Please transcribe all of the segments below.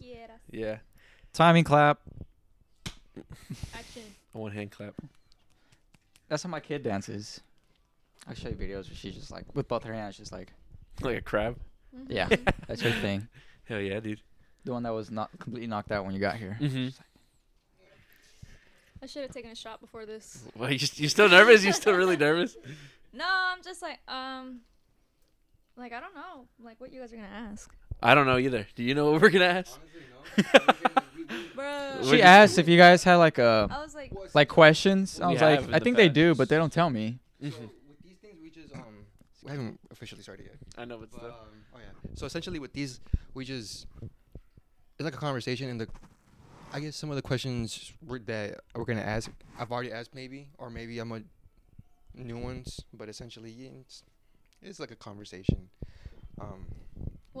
quieras. Yeah. Timing clap. Action. A one hand clap. That's how my kid dances. I'll show you videos where she's just like with both her hands, just like Like a crab. yeah, Mhm. that's her thing. Hell yeah, dude. The one that was not completely knocked out when you got here. Mm-hmm. I should have taken a shot before this. Well, you, you still nervous? You still really nervous? No, I'm just like, um, like I don't know, like what you guys are gonna ask, I don't know either. Do you know what we're gonna ask? bro. She asked if you guys had like a I was like, like questions. I We was like, have in I the think they past. do, but they don't tell me. So Mhm. with these things, we just um, we haven't officially started yet. I know what's But, um, oh yeah. So essentially, with these, we just it's like a conversation, and the I guess some of the questions we're, that we're gonna ask, I've already asked maybe, or maybe I'm a new ones, but essentially, yeah, it's, it's like a conversation. Um,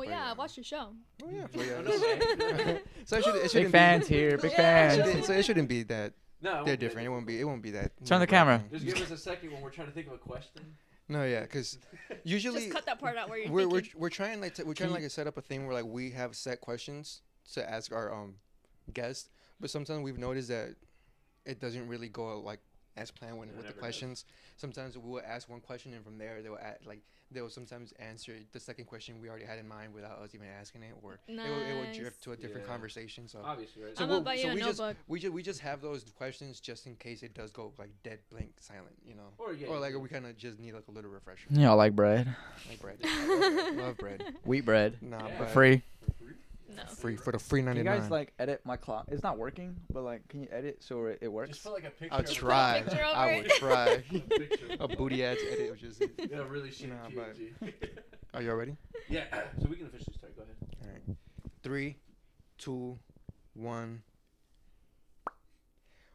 well, yeah, I watched your show. oh yeah, but yeah. so it, should, it Big shouldn't fans be, here, big Yeah. it fans. shouldn't- so it shouldn't be that No, they're different. It won't be. It won't be that. Turn the camera. Just give us a second when we're trying to think of a question. No, yeah, because usually Just cut that part out where you're we're, we're thinking. we're trying like to, we're trying like to set up a thing where like we have set questions to ask our um guests, but sometimes we've noticed that it doesn't really go like as planned when, with the never does. questions. Sometimes we will ask one question and from there they will add, like they will sometimes answer the second question we already had in mind without us even asking it, or it, will, it will drift to a different Yeah. conversation. So. Obviously, right? So we'll- so we just- we just we just have those questions just in case it does go like dead blank silent, you know, Or, yeah, or like yeah. we kind of just need like a little refresher, Y'all like bread? like bread. Love bread. Love bread. Wheat bread. Nah, Yeah. but Free. No. free for the free Can ninety you nine. guys like edit my clock? It's not working, but like, can you edit so it, it works? Just put like a picture. I'll of it. try. picture over I it. would try. Picture. a booty ads edit was just. Yeah, really shitty Nah, but- PNG. Are y'all ready? yeah, so we can officially start. Go ahead. All right. Three, two, one.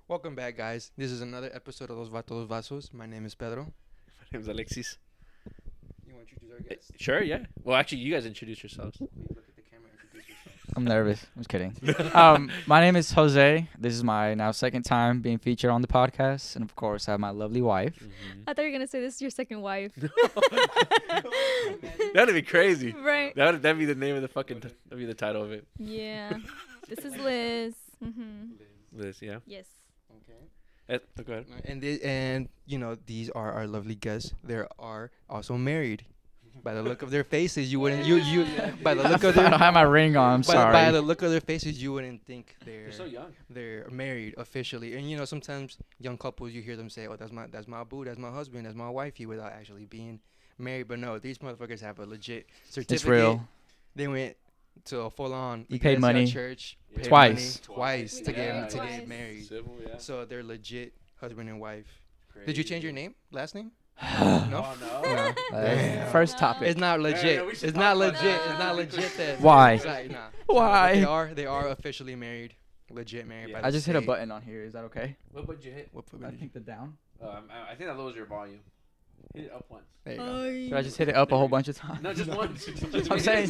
Welcome back, guys. This is another episode of Los Vatos Vasos. My name is Pedro. My name's Alexis. You want to introduce our guest? Sure, yeah. Well, actually, you guys introduce yourselves. Look at the camera and introduce yourself. I'm nervous. I'm just kidding. um, my name is Jose. This is my now second time being featured on the podcast, and of course, I have my lovely wife. I thought you were gonna say this is your second wife. That'd be crazy. right. That would that'd be the name of the fucking. T- that'd be the title of it. Yeah. This is Liz. hmm Liz, yeah. Yes. Okay. Oh, go ahead. And thi- and you know these are our lovely guests. They are also married. By the look of their faces, you wouldn't you you by the look of I don't have my ring on. I'm by, sorry. by the look of their faces, you wouldn't think they're You're so young. they're married officially. And you know, sometimes young couples you hear them say, "Oh, that's my that's my boo, that's my husband, that's my wifey," without actually being married. But no, these motherfuckers have a legit certificate. it's real. They went to a full on You paid money church Yeah. paid Twice. money twice to get paid to get married. Civil, yeah. So they're legit husband and wife. Did you change your name, last name? no. No. No. Uh, first topic. It's not legit. yeah, we should it's not legit. It's not legit. That Why? It's nah. Why? They are. They are officially married. Legit married. Yeah. by I the just hit a button on here. Is that okay? What would you hit? What I button did you- think the down. Um, I I think that lowers your volume. Hit it up once. There you go. Should I just hit it up a whole bunch of times? No, just once. I'm saying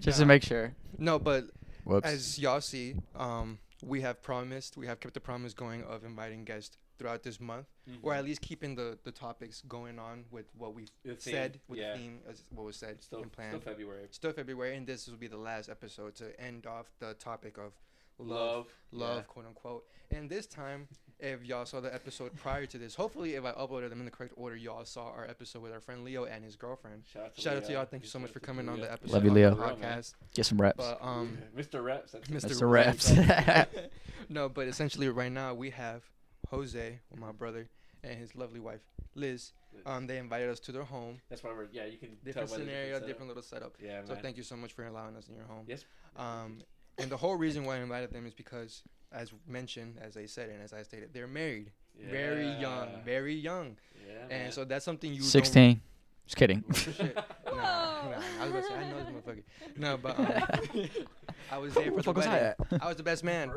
just to make sure. No, but Whoops. as y'all see, um, we have promised, we have kept the promise going of inviting guests throughout this month, or Mm-hmm. at least keeping the, the topics going on with what we've The theme, said, with yeah. the theme, as what was said Still, and planned. still February. Still February, and this will be the last episode to end off the topic of love, Love. love, quote unquote. And this time, if y'all saw the episode prior to this, hopefully, if I uploaded them in the correct order, y'all saw our episode with our friend Leo and his girlfriend. Shout out to, Shout out to y'all. Thank you so much for to coming on the episode. Love you, Leo. the For real, man. podcast. Get some reps. But um, Mr. Reps. That's Mr. Mr. Reps. Reps. no, but essentially right now we have Jose, my brother, and his lovely wife Liz. Um, they invited us to their home. That's why we're. Yeah, you can Different tell scenario, setup. different little setup. Yeah, So man. thank you so much for allowing us in your home. Yes. Um, and the whole reason why I invited them is because, as mentioned, as they said and as I stated, they're married, yeah. very young, very young, Yeah, and man. so that's something you. don't- 16. Just kidding. Shit. Nah, nah, I was about to say I know this motherfucker. No, but um, I was there for the the fuck was I wedding. at? I was the best man.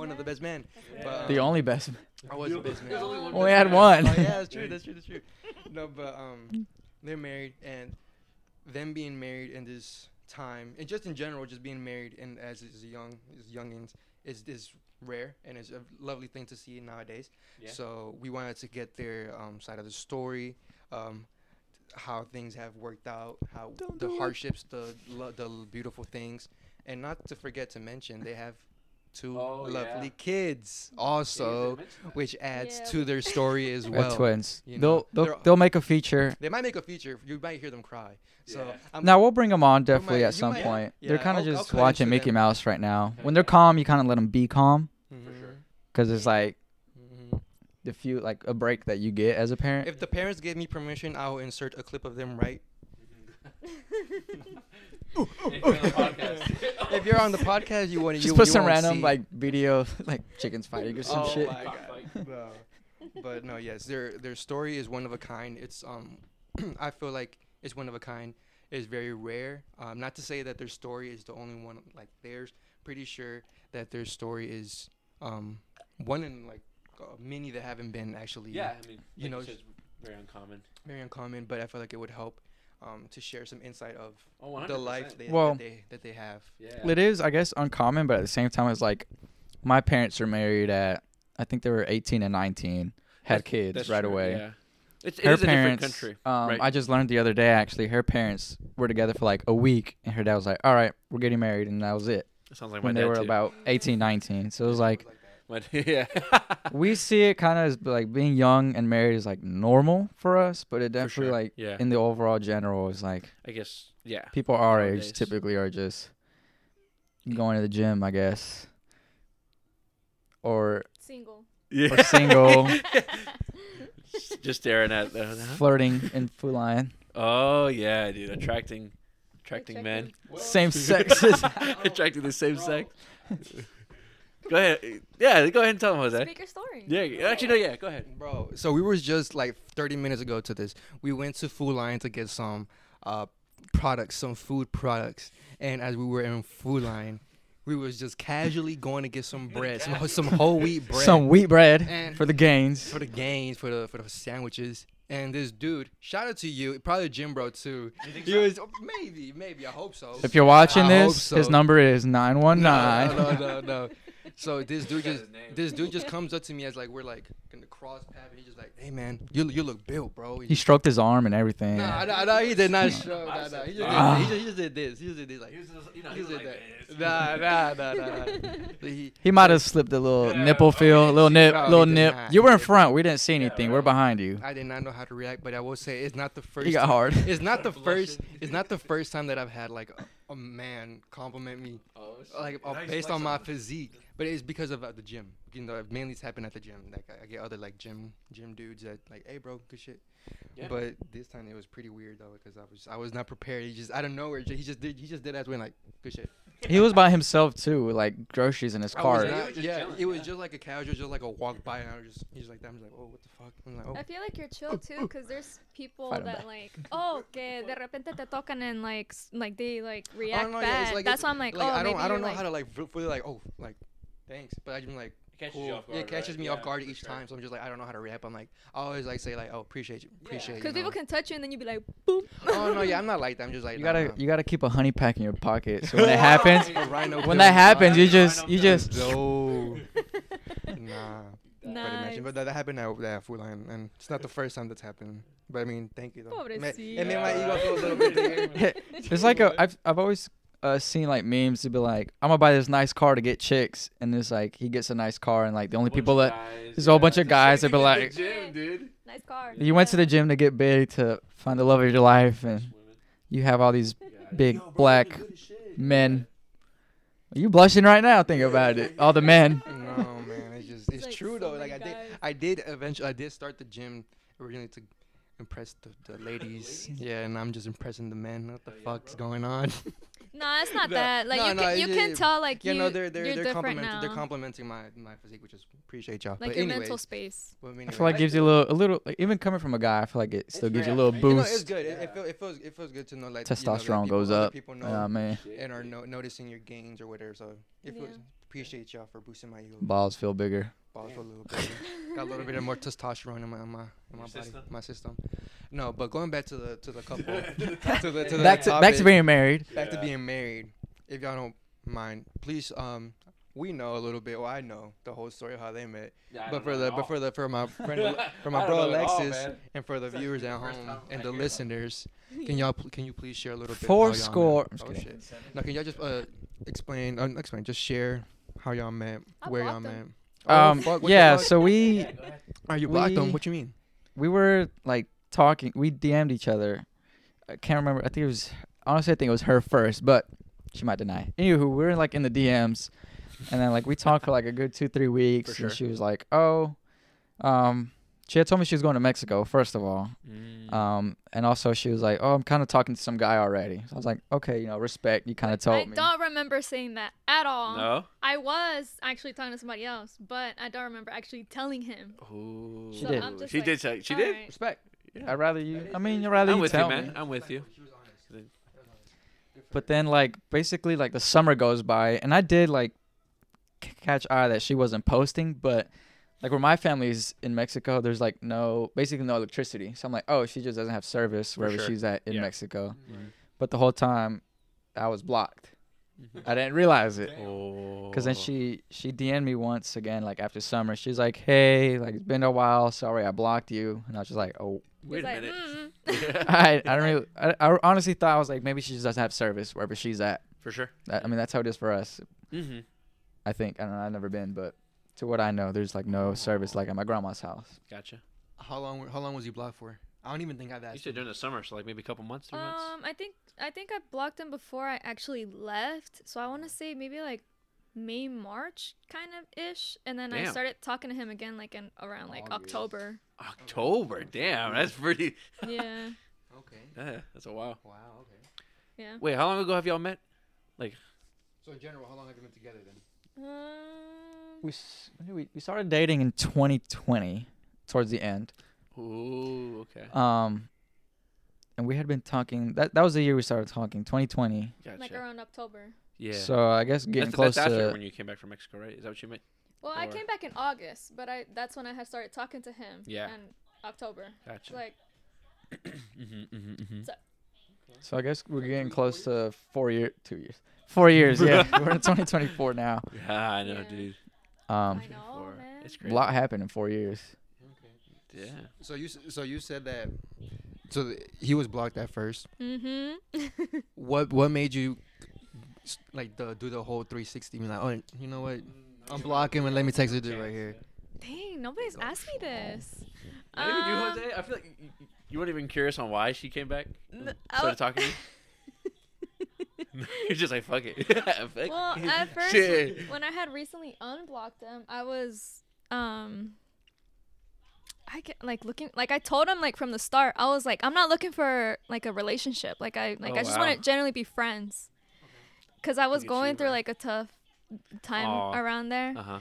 One of the best men. But, The um, only best. I was the best man. There's only one Only best had man. one. oh yeah, that's true. That's true. That's true. No, but um, they're married, and them being married in this time, and just in general, just being married and as is young, as youngins, is is rare and it's a lovely thing to see nowadays. Yeah. So we wanted to get their um, side of the story, um, how things have worked out, how Don't the do it. hardships, the lo- the beautiful things, and not to forget to mention they have two Oh, lovely yeah. kids also, you mentioned that. which adds Yeah. to their story as They're well. twins. you know, they'll they'll they're- they'll make a feature. They might make a feature. You might hear them cry. So Yeah. I'm, Now we'll bring them on definitely might- at some might- point. yeah, They're kind I'll- of I'll just watching Mickey them. Mouse right now. Okay. When they're calm, you kind of let them be calm sure. because it's like mhm. the few like a break that you get as a parent. If the parents give me permission, I will insert a clip of them right. If you're on the podcast. If you're on the podcast, you want to just you, put you some random see- like video like chickens fighting or some Oh shit. my God. No. But no, yes, their their story is one of a kind. It's um, I feel like it's one of a kind. It's very rare. Um, not to say that their story is the only one like theirs. Pretty sure that their story is um one in like uh, many that haven't been actually Yeah, I mean, You like know, said, it's very uncommon. very uncommon. But I feel like it would help um to share some insight of Oh, the life they, Well- that they that they have. Yeah. It is, I guess, uncommon, but at the same time, it's like my parents are married at I think they were 18 and 19, had That's- kids that's right true, away. Yeah. It's, it her is a different parents, country. um, right? I just learned the other day actually. Her parents were together for like a week, and her dad was like, "All right, we're getting married," and that was it. It sounds like when my they were too. about 18, 19. So it was like My- yeah. we see it kind of as like being young and married is like normal for us, but it definitely sure. like yeah. in the overall general is like I guess yeah. people our age typically are just going to the gym, I guess, or Single. Yeah. or single, just staring at the. flirting and Food Lion, Oh yeah, dude, attracting, attracting men, same sexes. attracting the same sex. Go ahead. Yeah, go ahead and tell them, Jose. Speak your story. Yeah, actually, no, yeah, go ahead. Bro, so we were just like 30 minutes ago to this. We went to Food Lion to get some uh products, some food products. And as we were in Food Lion, we was just casually going to get some bread, some, some whole wheat bread Some wheat bread And- for the gains. for the gains, for the for the sandwiches. And this dude, shout out to you, probably Gym Bro too. He was maybe, maybe, I hope so. If you're watching I hope this, his number is nine one nine. one No, no, no, no. So this dude just this dude just comes up to me as like we're like in the cross path and he's just like, hey man, you you look built, bro. He stroked his arm and everything. Nah, nah, nah, he did not show. Nah, nah, he just, Ah. did, he, just, he just did this. He just did this like. He was, just, you know, He he did like that. this. Nah, nah, nah, nah, nah. He, He might have slipped a little Yeah, nipple oh, feel, yeah, a little nip, no, little nip. not. You were in front. We didn't see anything. right. We're behind you. I did not know how to react, but I will say it's not the first. He got time- hard. It's not the first. It's not the first time that I've had like a, a man compliment me Oh, like uh, based on my physique, but it's because of uh, the gym. You know, mainly it's happened at the gym. Like I, I get other like gym gym dudes that like, hey bro, good shit. Yeah. But this time it was pretty weird though because I was I was not prepared. He just out of nowhere he just did he just did that when like good shit. He was by himself too, with like groceries in his I was car. not- not- was yeah, chilling, it was yeah. just like a casual, just like a walk by, and I was just he's like that. I'm like, oh, what the fuck? I'm like, oh. I feel like you're chill too, cause there's people Fight 'em that back. like, oh, que de repente te tocan and like, like they like react no, yeah, bad. it's like- That's why I'm like, like oh, I don't maybe I don't know like, how to like fully like oh like thanks, but I just like It catches cool. you off guard, yeah, it catches right? me Yeah, off guard each sure. time. So I'm just like I don't know how to react. I'm like I always like say like oh appreciate you appreciate you. Cause know. people can touch you and then you be like, boom. oh no, yeah, I'm not like that. I'm just like You nah, gotta nah. you gotta keep a honey pack in your pocket. So when it happens, when that happens, you just you just No. nah. But, Nice. imagine, but that, that happened at that Food Lion, and it's not the first time that's happened. But I mean, thank you though. It ma- It made my ego feel a little bit it's like a I've I've always uh, seen like memes to be like I'm gonna buy this nice car to get chicks, and it's like he gets a nice car, and like the only people that guys, there's a whole yeah, bunch of guys that be thing at the like- gym, dude. Nice car. you went to the gym to get big to find the love of your life, and you have all these Yeah. big Yo, bro, black look good as men. You blushing right now? Think about it. All the men. no man, it's just it's like true so though. Like many I did. I did eventually. I did start the gym originally to impress the, the ladies. ladies? Yeah, and I'm just impressing the men. What the Oh, yeah, fuck's bro. going on? No, it's not No, that. Like no, you no, can you it's can just- tell like yeah, you no, they're they're you're they're different complimenting now. they're complimenting my my physique, which is appreciate y'all. like but your anyways, mental space. but I anyway, feel like gives you a little, a little, like, even coming from a guy, I feel like it still It's gives you a little man. you know, boost. it's good. It, it, Yeah. feel, it feels it feels good to know like you know, that Testosterone people- goes up. People know Yeah, man. And are no, noticing your gains or whatever. So it feels Yeah. Appreciate y'all for boosting my ego. Balls feel bigger. balls feel a little bit. Got a little bit of more testosterone in my in my in my body, system? my system. No, but going back to the to the couple, To the to the to the Back to back to being married. back to being married. If y'all don't mind, please um we know a little bit. Well, I know the whole story of how they met. Yeah, but for the but for the for my friend for my bro don't know at all, Alexis and for the It's viewers the at home and I the hear about listeners, can y'all pl- can you please share a little bit? Four how y'all met? score- Oh shit. No, can y'all just uh explain? Uh, explain. Just share how y'all met, I where y'all blocked met. him. Oh, Um, fuck, yeah. So we Are you blocked them? What you mean? we were like talking. We DM'd each other. I can't remember. I think it was honestly. I think it was her first, but she might deny. Anywho, we were like in the DMs, and then like we talked for like a good two three weeks, sure. and she was like, "Oh, um." She had told me she was going to Mexico, first of all. Mm. Um, and also she was like, "Oh, I'm kind of talking to some guy already." So I was like, "Okay, you know, respect." You kind of told I me. don't remember saying that at all. no. I was actually talking to somebody else, but I don't remember actually telling him. Ooh. She did. I'm She like, did. Say, she all did. right. Respect. Yeah. I'd rather you. I mean, I'd rather I'm you with you, tell man. me. I'm with you. But then, like, basically, like the summer goes by, and I did like catch eye that she wasn't posting, but like where my family's in Mexico, there's like no, basically no electricity. So I'm like, oh, she just doesn't have service wherever sure. she's at in Yeah. Mexico. Right. But the whole time, I was blocked. Mhm. I didn't realize it. Oh. Cause then she she DM'd me once again like after summer. She's like, "Hey, like it's been a while. Sorry, I blocked you." And I was just like, "Oh, Wait He's a like, minute. "Mm." I I don't really. I, I honestly thought I was like maybe she just doesn't have service wherever she's at. For sure. That, I mean that's how it is for us. Mm-hmm. I think I don't know. I've never been, but to what I know, there's like no service like at my grandma's house. Gotcha. How long? How long was you blocked for? I don't even think I've asked. You asked. said during the summer, so like maybe a couple months, three months. Um, I think I think I blocked him before I actually left. So I want to say maybe like May, March, kind of ish, and then I started talking to him again like in around like August. October. October. Damn, that's pretty. Yeah, Okay. Yeah, that's a while. Wow. Okay. yeah. Wait, how long ago have y'all met? Like. So in general, how long have you been together then? Um, We s- when did we we started dating in 2020, towards the end. Ooh, okay. Um, and we had been talking. That that was the year we started talking. 2020. Gotcha. like around October. yeah. So I guess getting that's, close that's after to. when you came back from Mexico, right? Is that what you meant? Well, I came back in August, but I that's when I had started talking to him. Yeah. In October. Gotcha. Like mm-hmm, mm-hmm, mm-hmm. So- So I guess we're getting close to four year, two years, four years. Yeah, we're in 2024 now. Yeah, I know, Yeah. dude. Um, I know, Four. man. It's a crazy. lot happened in four years. Okay. Yeah. So you s- so you said that. So th- he was blocked at first. Mm-hmm. What what made you s- like the do the whole 360? Be like, oh, you know what? Unblock him and let me text the dude right here. Dang, nobody's asked me this. Not even you, Um, Jose. I feel like you, you- you weren't even curious on why she came back. and started wa- talking to you. You're just like fuck it. Fuck Well, it. at first, Shit. when I had recently unblocked him, I was um, I get like looking like I told him like from the start. I was like, I'm not looking for like a relationship. Like I like Oh, I just wow. want to generally be friends. Cause I was going through like a tough time Aw. around there, Uh huh.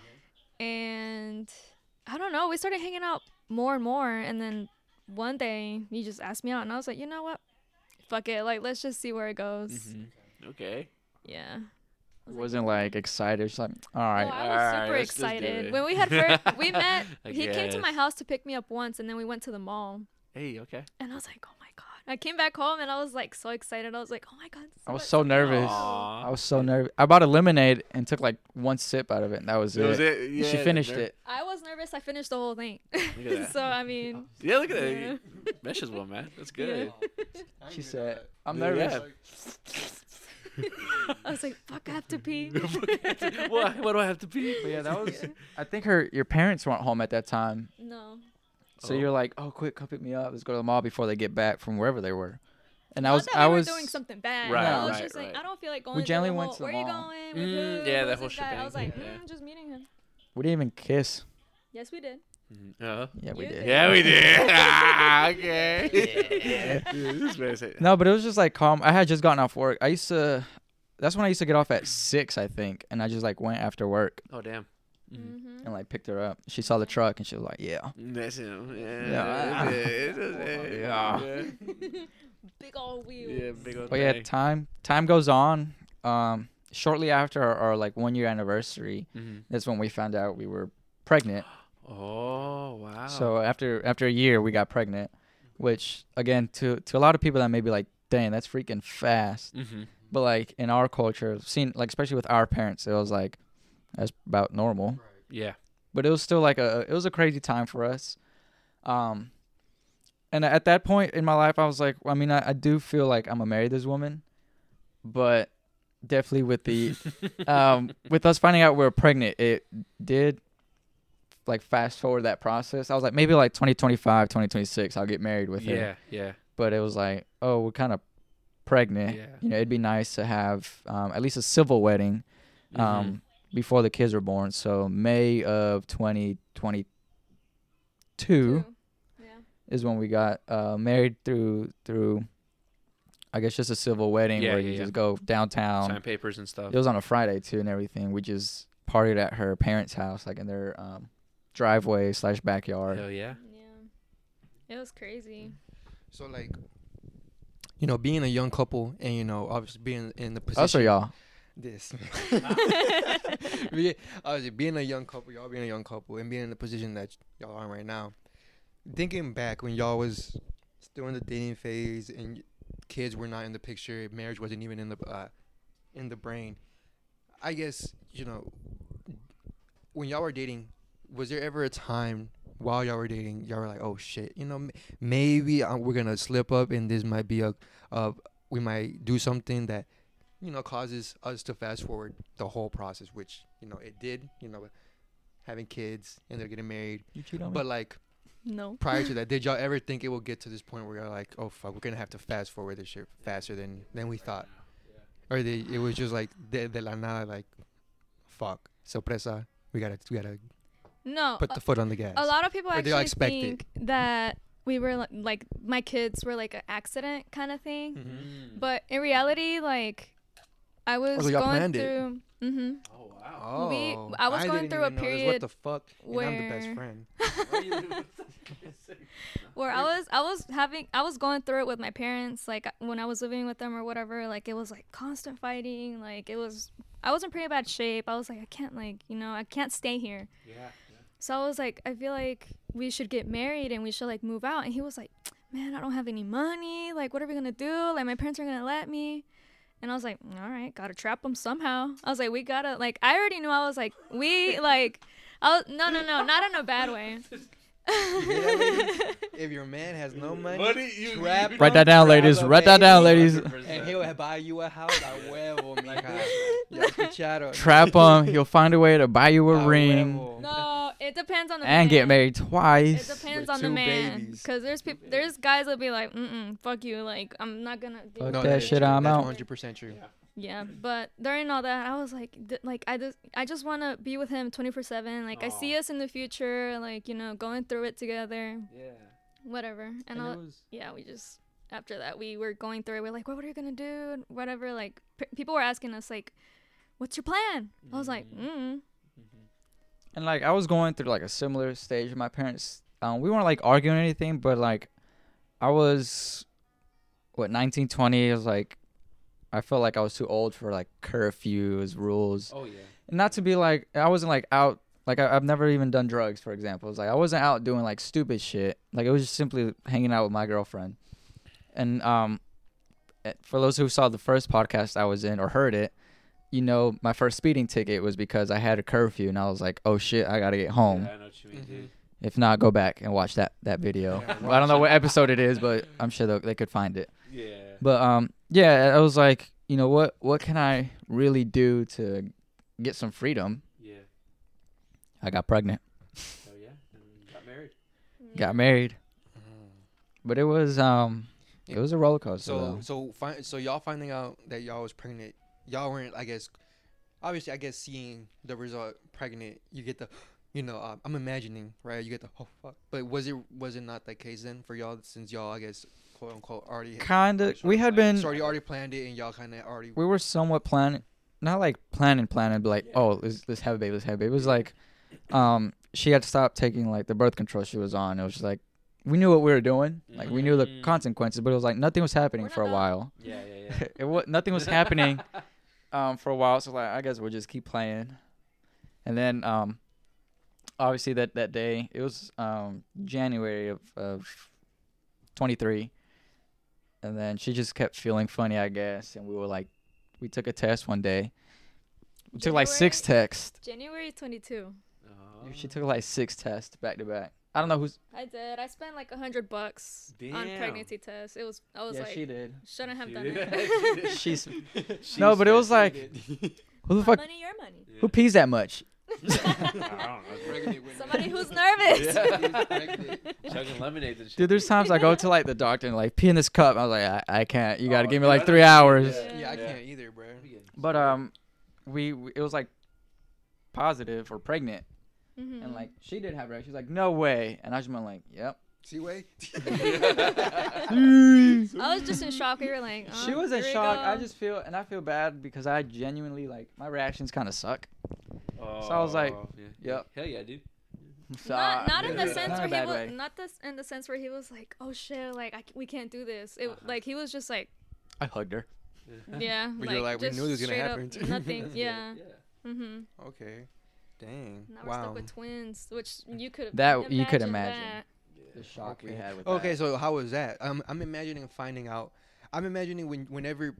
and I don't know. We started hanging out more and more, and then one day he just asked me out, and I was like, you know what? Fuck it. Like let's just see where it goes. Mm-hmm. Okay. Yeah. It wasn't like excited. She's like, all right. Oh, I was Alright, super let's just do excited. When we had first, we met. I he came to my house to pick me up once, and then we went to the mall. Hey, okay. And I was like, oh my god! I came back home and I was like so excited. I was like, oh my god! this I was what- so nervous. Aw. I was so nervous. I bought a lemonade and took like one sip out of it, and that was it. was it. Yeah, she finished there- it. I was nervous. I finished the whole thing. so I mean, Yeah, look at Yeah. that. Meshes well, man. That's good. She said, "I'm Yeah. nervous." I was like, fuck! I have to pee. what? What do I have to pee? But yeah, that was. I think her your parents weren't home at that time, no. So Oh. you're like, "Oh, quick, come pick me up. Let's go to the mall before they get back from wherever they were." And I was, that I we was were doing something bad. Right, I was right, just like. I don't feel like going. We to generally the went to the Where are you mall. going? With Mm, who? yeah, that Who's whole this guy? I was like, yeah. mm, just meeting him. We didn't even kiss. Yes, we did. Uh, Yeah, we did. did. yeah, we did. Ah, okay. Dude, this man said- No, but it was just like calm. I had just gotten off work. I used to. That's when I used to get off at six, I think, and I just like went after work Oh damn. Mhm. Mm-hmm. and like picked her up. She saw the truck and she was like, "Yeah." That's him. Yeah. Yeah. that's it, that's it. Yeah. Yeah. Big old wheels. Yeah, big old But yeah, time time goes on. Um, shortly after our, our like one year anniversary, Mhm. that's when we found out we were pregnant. Oh wow. So after after a year, we got pregnant, which again to to a lot of people that may be like, "Dang, that's freaking fast." Mm-hmm. But like in our culture, seen like especially with our parents, it was like That's about normal. Yeah. but it was still like a it was a crazy time for us um and at that point in my life i was like i mean i, I do feel like i'm gonna marry this woman but definitely with the um with us finding out we are pregnant it did like fast forward that process i was like maybe like 2025 2026 i'll get married with her Yeah. Yeah. but it was like oh we're kind of pregnant Yeah. you know it'd be nice to have um, at least a civil wedding Mhm. um, before the kids were born. So May of 2022 Two. Yeah. is when we got uh, married through through. I guess just a civil wedding Yeah, where yeah, you yeah. just go downtown. sign papers and stuff. It was on a Friday too and everything. We just partied at her parents' house, like in their um, driveway slash backyard. Hell yeah. Yeah. It was crazy. So like, you know, being a young couple, and you know, obviously being in the position. Us or y'all? This. Obviously, being a young couple, y'all being a young couple, and being in the position that y'all are in right now. Thinking back when y'all was still in the dating phase and kids were not in the picture, marriage wasn't even in the uh, in the brain. I guess you know when y'all were dating, was there ever a time while y'all were dating, y'all were like, "Oh shit," you know, m- maybe uh, we're gonna slip up, and this might be a, uh, we might do something that, you know, causes us to fast forward the whole process, which you know it did, you know, having kids and they're getting married. You cheat on But like No. prior to that, did y'all ever think it will get to this point where you're like, "Oh fuck, we're gonna have to fast forward this shit faster than than we thought," or they, it was just like de, de la nada, like, "Fuck, sorpresa." We gotta, we gotta No. put a- the foot on the gas. a lot of people Or do y'all actually expect it? that we were li- like my kids were like an accident kind of thing. Mhm. Mm. But in reality, like I was so y'all going planned it? through. Mm-hmm. Oh wow. Oh, We- I was going didn't through a even notice period What the fuck? And I'm the best where- friend. Where I was, I was having, I was going through it with my parents. Like when I was living with them or whatever. Like it was like constant fighting. Like it was, I was in pretty bad shape. I was like, I can't like, you know, I can't stay here. Yeah. So I was like, I feel like we should get married and we should like move out. And he was like, Man, I don't have any money. Like, what are we gonna do? Like, my parents are gonna let me. And I was like, All right, gotta trap them somehow. I was like, We gotta like. I already knew. I was like, We like. Oh no, no, no, not in a bad way. if your man has no money, Buddy, you- trap you- Write that him, down, grab ladies. Write that down, ladies. And he'll buy you a house a huevo, mija. Ya. Trap him. He'll find a way to buy you a A ring huevo. no, it depends on the man and man. get married twice. It depends With on the two man, babies. cause there's people, there's guys that'll be like, mm, fuck you, like I'm not gonna. do Fuck No, that that is shit, true. I'm That's out. 100% true. Yeah, but during all that, I was like, th- like I just, I just want to be with him twenty four seven. Like I see Aw. us in the future, like you know, going through it together, Yeah. whatever. And, And I'll, was- yeah, we just after that we were going through it. We're like, what, what are you gonna do? And Whatever. Like p- people were asking us like, what's your plan? I was like, mm. And like I was going through like a similar stage my parents. Um, we weren't like arguing or anything, but like I was what 19, 20. I was like I felt like I was too old for like curfews, rules, Oh yeah. and not to be like I wasn't like out. Like I, I've never even done drugs, for example. It's like I wasn't out doing like stupid shit. Like it was just simply hanging out with my girlfriend. And um, eh, for those who saw the first podcast I was in or heard it, you know, my first speeding ticket was because I had a curfew, and I was like, "Oh shit, I gotta get home." Yeah, I know what you mean, Mhm. dude. If not, go back and watch that that video. Yeah, Well, I don't know what episode it is, but I'm sure they they could find it. Yeah. But um, yeah, I was like, you know what? What can I really do to get some freedom? Yeah. I got pregnant, Oh yeah. And got married. got married, but it was um, it was a roller coaster. So though. so fi- so y'all finding out that y'all was pregnant, y'all weren't I guess obviously I guess seeing the result pregnant, you get the you know, uh, I'm imagining, right? You get the oh fuck. But was it was it not the case then for y'all since y'all I guess quote unquote already Kinda, we had plan- been so you already planned it and y'all kind of already we were somewhat planning, not like planning, planning, but like, Yeah. oh, let's, let's have a baby, let's have a baby. It was like, um, she had to stop taking like the birth control she was on. It was just like, we knew what we were doing, like we knew the Mm. consequences, but it was like nothing was happening for a while. Yeah, yeah, yeah. it was nothing was happening, um, for a while. So like, I guess we'll just keep playing, and then um, obviously that that day it was um January of of twenty three, and then she just kept feeling funny, I guess, and we were like, we took a test one day. We took like six January- tests. January 22. Oh. She took like six tests back to back. I don't know who's. I did. I spent like a hundred bucks on pregnancy tests. It was. I was yeah, like, she did. shouldn't have She done did. it. She's She No, but it was like- who the My fuck? money, your money. Yeah. Who pees that much? I don't know. Somebody who's nervous. Yeah. Chugging lemonade and shit. Dude, there's times I go to like the doctor and like pee in this cup. I was like, I, I can't. You got to Oh, give me like three hours. Yeah. Yeah, I Yeah. can't either, bro. But um, we, we it was like positive or pregnant, Mhm. and like she did have it. She was like, no way, and I just went like, yep. See way? I was just in shock. We were like, she oh, was in here shock. I just feel and I feel bad because I genuinely like my reactions kind of suck. Oh, So I was like, yeah. yep. Hell yeah, dude. So, not, not in the yeah, sense not where he was way. not this in the sense where he was like oh shit like I c we can't do this it Uh-huh. like he was just like I hugged her. yeah But you're like, we knew this was gonna happen. nothing yeah yeah. mm-hmm Okay. Dang. now we're wow. stuck with twins which you could That- you could imagine. that. The shock we had with Okay, that. so how was that? I'm I'm imagining finding out. I'm imagining when whenever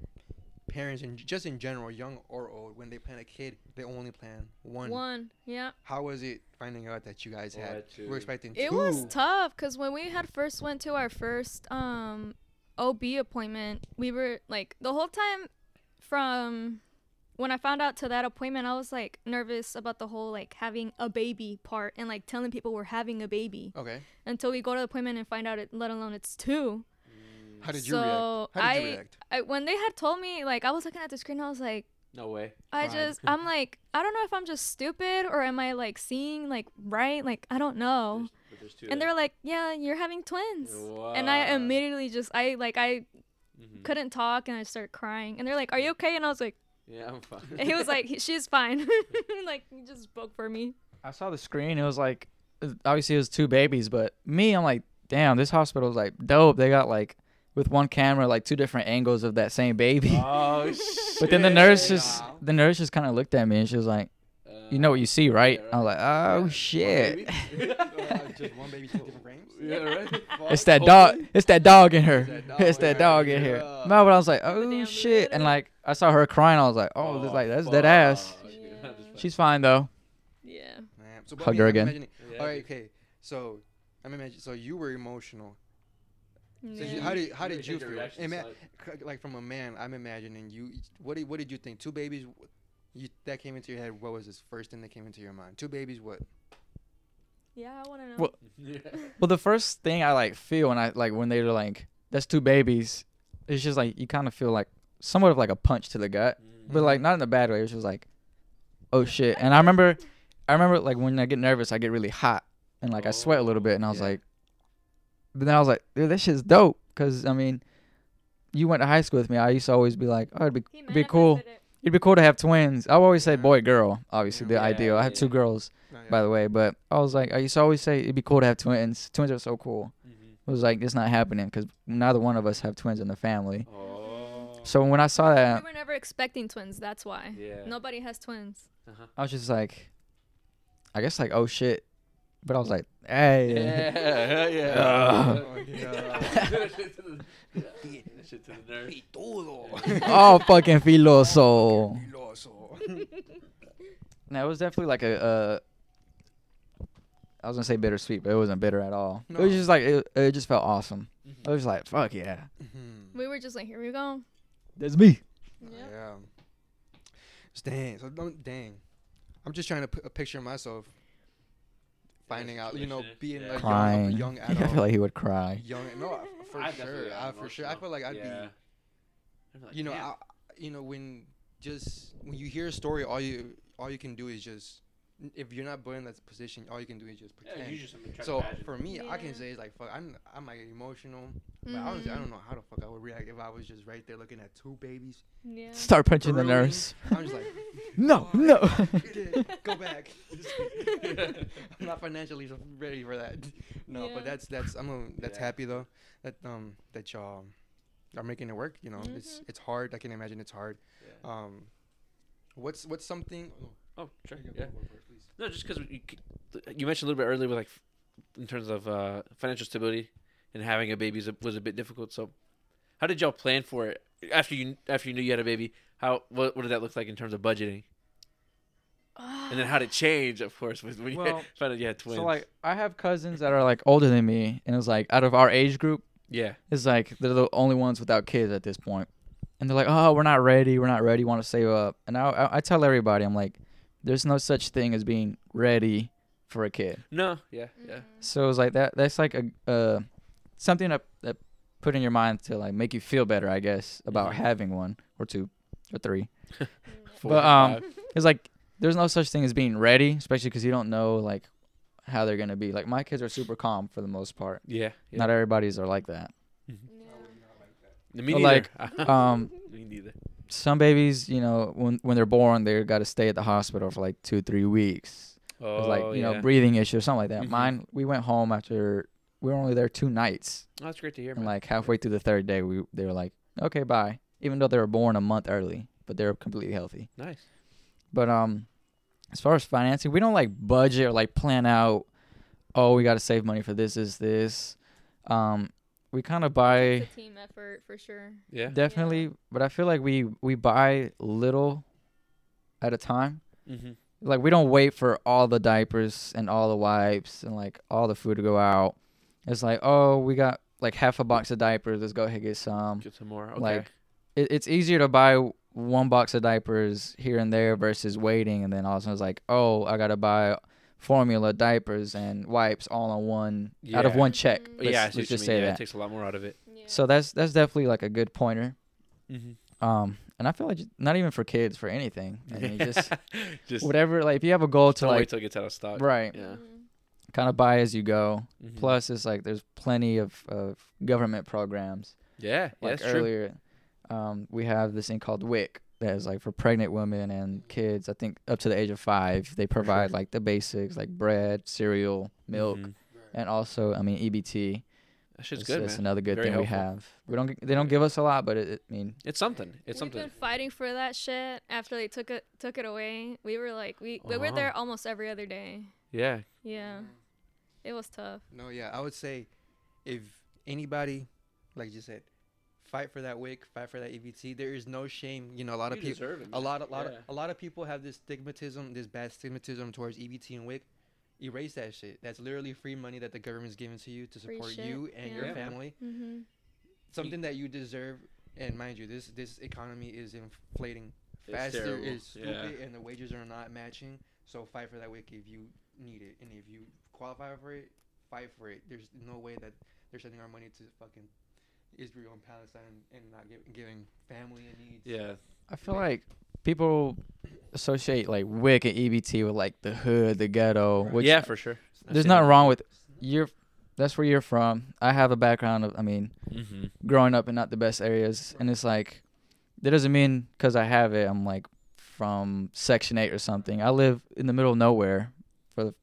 parents and just in general, young or old, when they plan a kid, they only plan one. one yeah How was it finding out that you guys had? that. We're expecting it two. was tough because when we had first went to our first um ob appointment we were like the whole time from when i found out to that appointment i was like nervous about the whole like having a baby part and like telling people we're having a baby Okay. until we go to the appointment and find out it let alone it's two Mm, How did you So, react? How did you react? I, when they had told me like i was looking at the screen i was like No way. i Cried. just i'm like i don't know if i'm just stupid or am i like seeing like right like i don't know There's- there's two and they're like yeah you're having twins them. and i immediately just i like i Mhm. couldn't talk and i started crying and they're like are you okay and i was like Yeah, I'm fine. and he was like she's fine like he just spoke for me I saw the screen. It was like, obviously it was two babies, but me, I'm like, damn, this hospital is like dope. They got like with one camera, like two different angles of that same baby. oh shit. But then the nurse Yeah. just, the nurse just kind of looked at me and she was like, you know what you see, right? I was like, oh Yeah. shit. Uh, just one baby, two different frames. yeah, right. It's that dog. It's that dog in her. It's that dog It's that in dog her, in here. yeah. No, but I was like, oh shit, and like I saw her crying. I was like, oh, this oh, like that's dead ass. Yeah. She's fine though. yeah Man, so, but Hugged me, her I'm again. imagining- Yeah, all right, okay. So I'm imagining. So you were emotional. So Yeah. you, how did how did really you feel? Ima- side. c- like from a man, I'm imagining you. What did what did you think? Two babies. You, that came into your head. What was this first thing that came into your mind? Two babies. What? yeah i want to know Well- Well, the first thing I like feel when I like when they're like, that's two babies. It's just like you kind of feel like somewhat of like a punch to the gut, but like not in a bad way. It was just like, oh shit. And I remember, I remember like when I get nervous, I get really hot and like I sweat a little bit, and I was Yeah. like, but then I was like, dude, this shit's dope. Cause I mean, you went to high school with me. I used to always be like, oh, it'd be He be cool. it. it'd be cool to have twins. I always say boy girl, obviously the Yeah, ideal. I have two girls by the way, but I was like, I used to always say it'd be cool to have twins. Twins are so cool. Mhm. It was like it's not happening because neither one of us have twins in the family. Oh. So when I saw that, we were never expecting twins that's why Yeah. nobody has twins Uh-huh. I was just like, I guess like oh shit, but I was like, hey, Yeah, hell yeah. Ugh. Oh, yeah. That shit to the- yeah, that shit to the nurse. oh fucking filoso. No, it was definitely like a. Uh, I was gonna say bittersweet, but it wasn't bitter at all. It was just like it, it just felt awesome. Mhm. I was like, fuck yeah, Mhm. we were just like here we go that's me. yeah Yeah. It's dang. So don't dang. I'm just trying to put a picture of myself finding out. You know, being yeah. a young, Crying. a young I feel like he would cry. young. No, for I sure. I, for sure. I feel like I'd Yeah. be. Like, You know. I, you know when just when you hear a story, all you all you can do is just if you're not put in that position, all you can do is just pretend. you just I'm trying to so imagine. for me, I can say it's like fuck. I'm I'm like emotional, but honestly, I don't know how the fuck I would react if I was just right there looking at two babies. yeah Start punching the nurse. I'm just like, No, "Oh, no. go back. I'm not financially ready for that. No, Yeah. but that's that's I'm a, that's Yeah. happy though that um that y'all are making it work. You know, it's Mhm. it's hard. I can imagine it's hard. Yeah. Um, what's what's something? Oh, sure. Yeah. No, just because you, you mentioned a little bit earlier with like in terms of uh, financial stability and having a baby is a, was a bit difficult. So, how did y'all plan for it after you after you knew you had a baby? How what, what did that look like in terms of budgeting? and then how to change, of course, when when you found out you had twins. So like I have cousins that are like older than me, and it's like out of our age group, yeah, it's like they're the only ones without kids at this point. point, and they're like, oh, we're not ready, we're not ready, want to save up, and I, I I tell everybody, I'm like, there's no such thing as being ready for a kid. no, yeah, yeah, So it's like that. That's like a uh, something that that put in your mind to like make you feel better, I guess, about Mhm. having one or two or three. Four, But, um. It's like there's no such thing as being ready, especially because you don't know like how they're gonna be. Like my kids are super calm for the most part. yeah, yeah. Not everybody's are like that. Me but, neither. like, Um, Me neither. Some babies, you know, when when they're born, they got to stay at the hospital for like two, three weeks. Oh, like you yeah. know, breathing issues, something like that. Mhm. Mine, we went home after we were only there two nights, Oh, that's great to hear, and man. like halfway through the third day, we they were like, okay, bye. Even though they were born a month early, but they're completely healthy. nice. But um, as far as financing, we don't like budget or like plan out. Oh, we got to save money for this, this, this. Um, we kind of buy It's a team effort for sure. Yeah. definitely, but I feel like we we buy little at a time. Mm-hmm. Like we don't wait for all the diapers and all the wipes and like all the food to go out. It's like, oh, we got like half a box of diapers. Let's go ahead and get some. Get some more. Okay. Like it, it's easier to buy one box of diapers here and there versus waiting and then all of a sudden it's like, oh, I gotta buy formula, diapers, and wipes all on one out of one check. Mhm. Yeah, I Let's, see let's just mean. say yeah, that. it takes a lot more out of it. Yeah. So that's that's definitely like a good pointer. Mm-hmm. Um, and I feel like not even for kids, for anything. I mean, just just whatever. Like if you have a goal to don't wait till it gets out of stock. right, Yeah. Mhm. kind of buy as you go. Mhm. Plus, it's like there's plenty of, of government programs. Yeah, yeah, Like that's true. earlier, um, we have this thing called WIC that is like for pregnant women and kids. I think up to the age of five, they provide like the basics like bread, cereal, milk, Mhm. and also I mean EBT. That shit's It's, good, it's man. another good Very thing we have. We don't they don't give us a lot, but it, it I mean It's something. It's We've something. been fighting for that shit after they took it took it away. We were like we we were Uh-huh. there almost every other day. Yeah. Yeah. It was tough. No, yeah, I would say if anybody, like you said, fight for that WIC, fight for that EBT. There is no shame. You know, a lot of people, a lot, a lot, of, a lot of people have this stigmatism, this bad stigmatism towards EBT and WIC. Erase that shit. That's literally free money that the government's giving to you to support you and yeah. your Yeah. family. Mm-hmm. Something that you deserve. And mind you, this this economy is inflating It's faster. terrible. Is Yeah. stupid, and the wages are not matching. So fight for that WIC if you need it, and if you qualify for it, fight for it. There's no way that they're sending our money to fucking Israel and Palestine and not give, giving family in needs. Yeah. I feel like people associate like WIC and EBT with like the hood, the ghetto, which yeah, for sure. there's nothing wrong with you're that's where you're from. I have a background of I mean, Mm-hmm. growing up in not the best areas and it's like that doesn't mean cuz I have it I'm like from section 8 or something. I live in the middle of nowhere. For the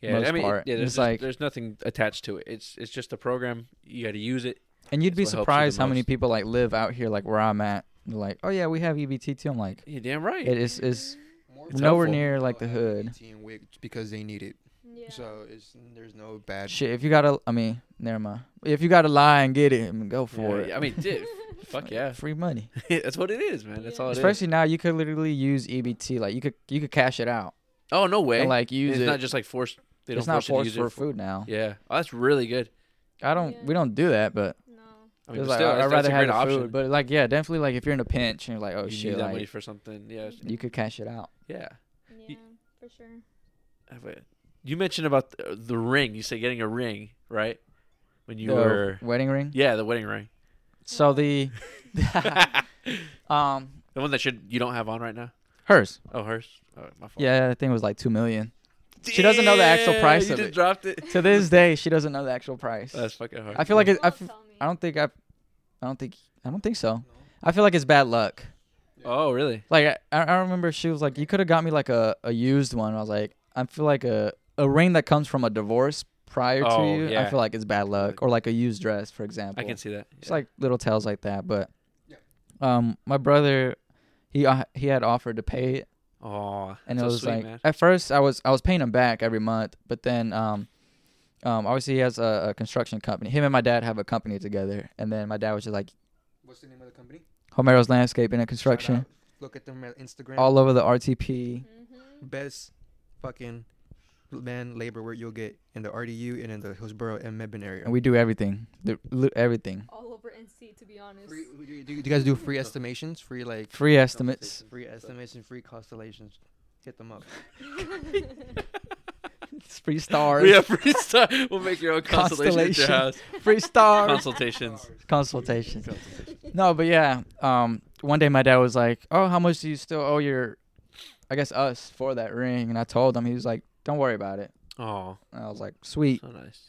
yeah, I most mean, part. yeah. There's It's just- like- there's nothing attached to it. It's it's just a program. You got to use it. And you'd be That's what helps you the surprised how many most. people like live out here like where I'm at. They're like, "Oh yeah, we have EBT too." I'm like, You're damn right. it is is More It's nowhere helpful. near like the hood. EBT and because they need it. Yeah. So it's there's no bad. Shit, if you gotta, I mean, never mind. If you gotta lie and get it, I mean, go for Yeah, it. I mean, dude, fuck yeah. free money. That's what it is, man. That's Yeah. all it is. Especially now, you could literally use EBT. Like you could, you could cash it out Oh no way. and like use it's it. not just like forced. They it's don't not force you to forced use for it food now. Yeah. Oh, that's really good. I don't. Yeah. We don't do that, but no. I mean, it's but like still, I- that's, I'd that's rather a have great the option. food. But like, yeah, definitely. Like if you're in a pinch and you're like, oh you shit, need that money for something. Yeah. you could cash it out. Yeah. Yeah, for sure. You mentioned about the, the ring. You say getting a ring, right? When you the were. wedding ring. Yeah, the wedding ring. So the, um, The one that should you don't have on right now. hers. Oh, hers. Oh, my fault. Yeah, I think it was like two million. She doesn't know the actual Damn, price You of just it. dropped it. To this day, she doesn't know the actual price. That's fucking hard. I feel like it, I, won't f- tell me. I don't think I, I don't think I don't think so. I feel like it's bad luck. Oh, really? Like I, I remember she was like, you could have got me like a, a used one. I was like, I feel like a a ring that comes from a divorce prior Oh, to you. I yeah. feel like it's bad luck, or like a used dress, for example. I can see that. It's Yeah. like little tales like that. But, Yeah. um, my brother, he uh, he had offered to pay it, Oh, and so it was sweet, like man. at first I was I was paying him back every month, but then um. Um, obviously he has a, a construction company. Him and my dad have a company together, and then my dad was just like What's the name of the company? Homero's Landscaping and Construction. Look at them at Instagram. all over the RTP. Mhm. best fucking man labor work you'll get in the RDU and in the Hillsborough and Mebane area. And we do everything. The, everything. All over NC, to be honest. Free, do, you- do you guys do free estimations? Free like Free estimates. free estimates and free constellations. Hit them up. Free stars. We have free star. We'll make your own constellation at your house. Free stars. Consultations. Consultation. No, but yeah. Um, one day my dad was like, "Oh, how much do you still owe your, I guess us for that ring?" And I told him. He was like, "Don't worry about it." Oh, And I was like, "Sweet." so nice.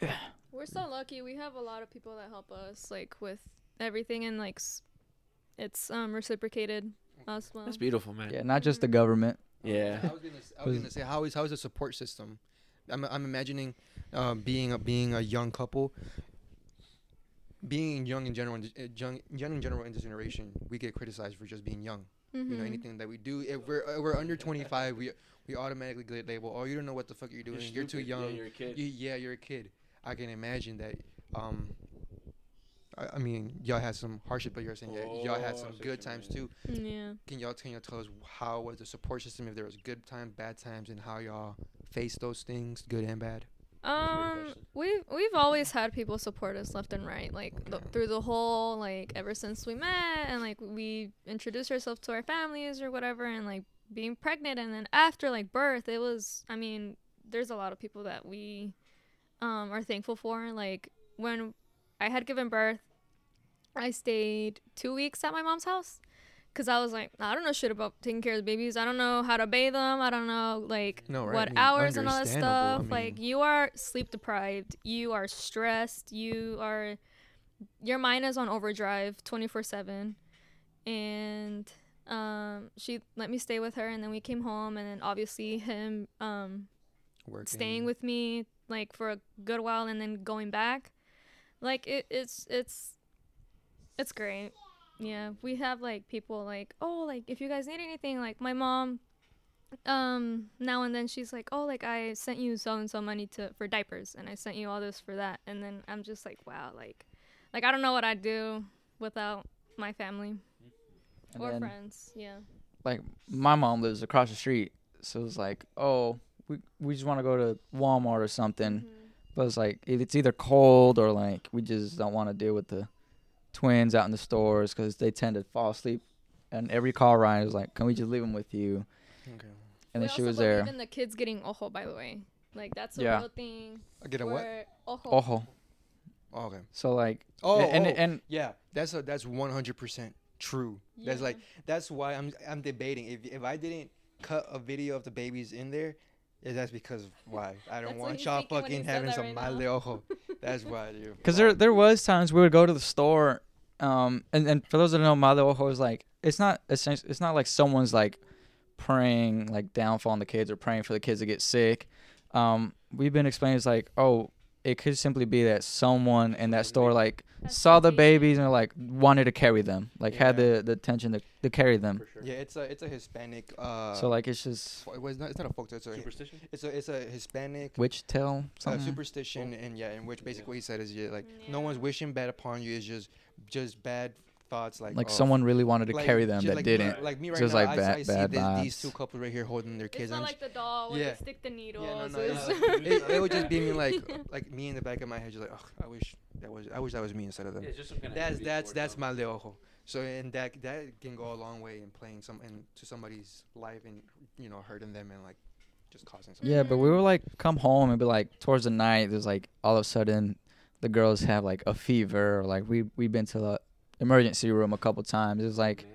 Yeah. We're so lucky. We have a lot of people that help us, like with everything, and like it's um reciprocated as well. That's beautiful, man. Yeah, not just the government. Yeah. I was gonna, s- I was gonna say how is how is the support system? I'm I'm imagining um, being a being a young couple. Being young in general, in this- uh, young, young in general in this generation, we get criticized for just being young. You know, Mhm. anything that we do, if we're uh, we're under 25, we we automatically get labeled. Oh, you don't know what the fuck you're doing. You're, too young. Yeah, you're a kid. You, yeah, you're a kid. I can imagine that. Um, I, I mean, y'all had some hardship, but you're saying yeah, y'all had Oh, some good times mean. too. Yeah. Can y'all can y'all tell us how was the support system? If there was good times, bad times, and how y'all faced those things, good and bad. Um, we've we've always had people support us left and right, like the, through the whole like ever since we met and like we introduced ourselves to our families or whatever, and like being pregnant, and then after like birth, it was. I mean, there's a lot of people that we um are thankful for. Like when I had given birth, I stayed two weeks at my mom's house. Cause I was like, I don't know shit about taking care of the babies. I don't know how to bathe them. I don't know like No, right, I what mean, hours and all that understandable. I stuff. like you are sleep deprived. You are stressed. You are your mind is on overdrive 24/7. And um she let me stay with her and then we came home and then obviously him um staying with me like for a good while and then going back. Like it, it's it's it's great. Yeah, we have like people like, "Oh, like if you guys need anything, like my mom um now and then she's like, "Oh, like I sent you so and so money to for diapers and I sent you all this for that." And then I'm just like, "Wow, like like I don't know what I'd do without my family And or friends." Yeah. like my mom lives across the street, so it's like, oh, we we just want to go to Walmart or something. Mhm. But it's like it's either cold or like we just don't want to deal with the twins out in the stores because they tend to fall asleep. And every call ride is like, can we just leave them with you? Okay. And we then she also was there. believe in the kids getting ojo, by the way. Like that's a Yeah. real thing. I get a what? where- Ojo. Ojo. Oh, okay. So like, Oh, and oh, and yeah. That's a that's 100 percent true. That's like that's why I'm I'm debating if if I didn't cut a video of the babies in there. Yeah, that's because why I don't That's what want he's y'all thinking when he fucking said having that some right mal de ojo. That's why, dude. Because there there was times we would go to the store, um, and, and for those that don't know, Mal de Ojo is like it's not essentially it's not like someone's like praying like downfall on the kids or praying for the kids to get sick. Um, we've been explaining it's like oh, it could simply be that someone in that store like Has saw the babies and like wanted to carry them, like had Yeah. the the intention to, to carry them. For sure. Yeah, it's a it's a Hispanic. Uh, so like it's just fo- it was not, it's not a folk tale. It's a Superstition. it's a it's a Hispanic witch tale uh, something. superstition, and yeah, in which basically what he said is yeah, like no Yeah. one's wishing bad upon you. It's just just bad thoughts, like like oh, someone really wanted to like, carry them ju- that like didn't. Me, like me right Just now, like I, bad- I see bad this, these two couples right here holding their kids. It's not like the doll where Yeah. they stick the needles. Yeah, no, no, it's- it, it would just be me like like me in the back of my head, just like, oh, I wish that was I wish that was me instead of them. Yeah, just kind That's envy that's that's mal de ojo. So and that that can go a long way in playing some into somebody's life and you know hurting them and like just causing some. Yeah, but we were like come home and be like towards the night. There's like all of a sudden the girls have like a fever. Or, like we we've been to the emergency room a couple times. It's like Man.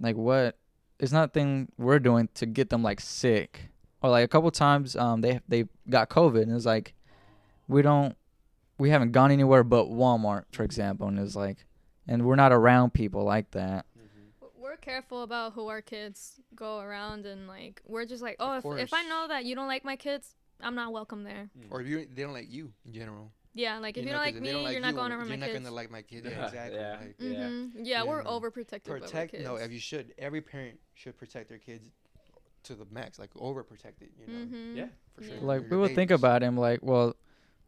like what? It's nothing we're doing to get them like sick. Or like a couple times um they they got COVID and it's like we don't we haven't gone anywhere but Walmart for example and it's like and we're not around people like that. We're careful about who our kids go around and like we're just like, oh, if, if I know that you don't like my kids, I'm not welcome there. Mm. Or if you they don't like you in general. Yeah, like if you, know, don't 'cause like me, don't like you're not you, going over You're not gonna like my kids. Yeah, Yeah, exactly. yeah. Like, Yeah. hmm Yeah, we're Yeah. overprotective protect kids. no, if you should. Every parent should protect their kids to the max, like overprotect it. You know, hmm Yeah. for sure. Yeah. like we would think about him like well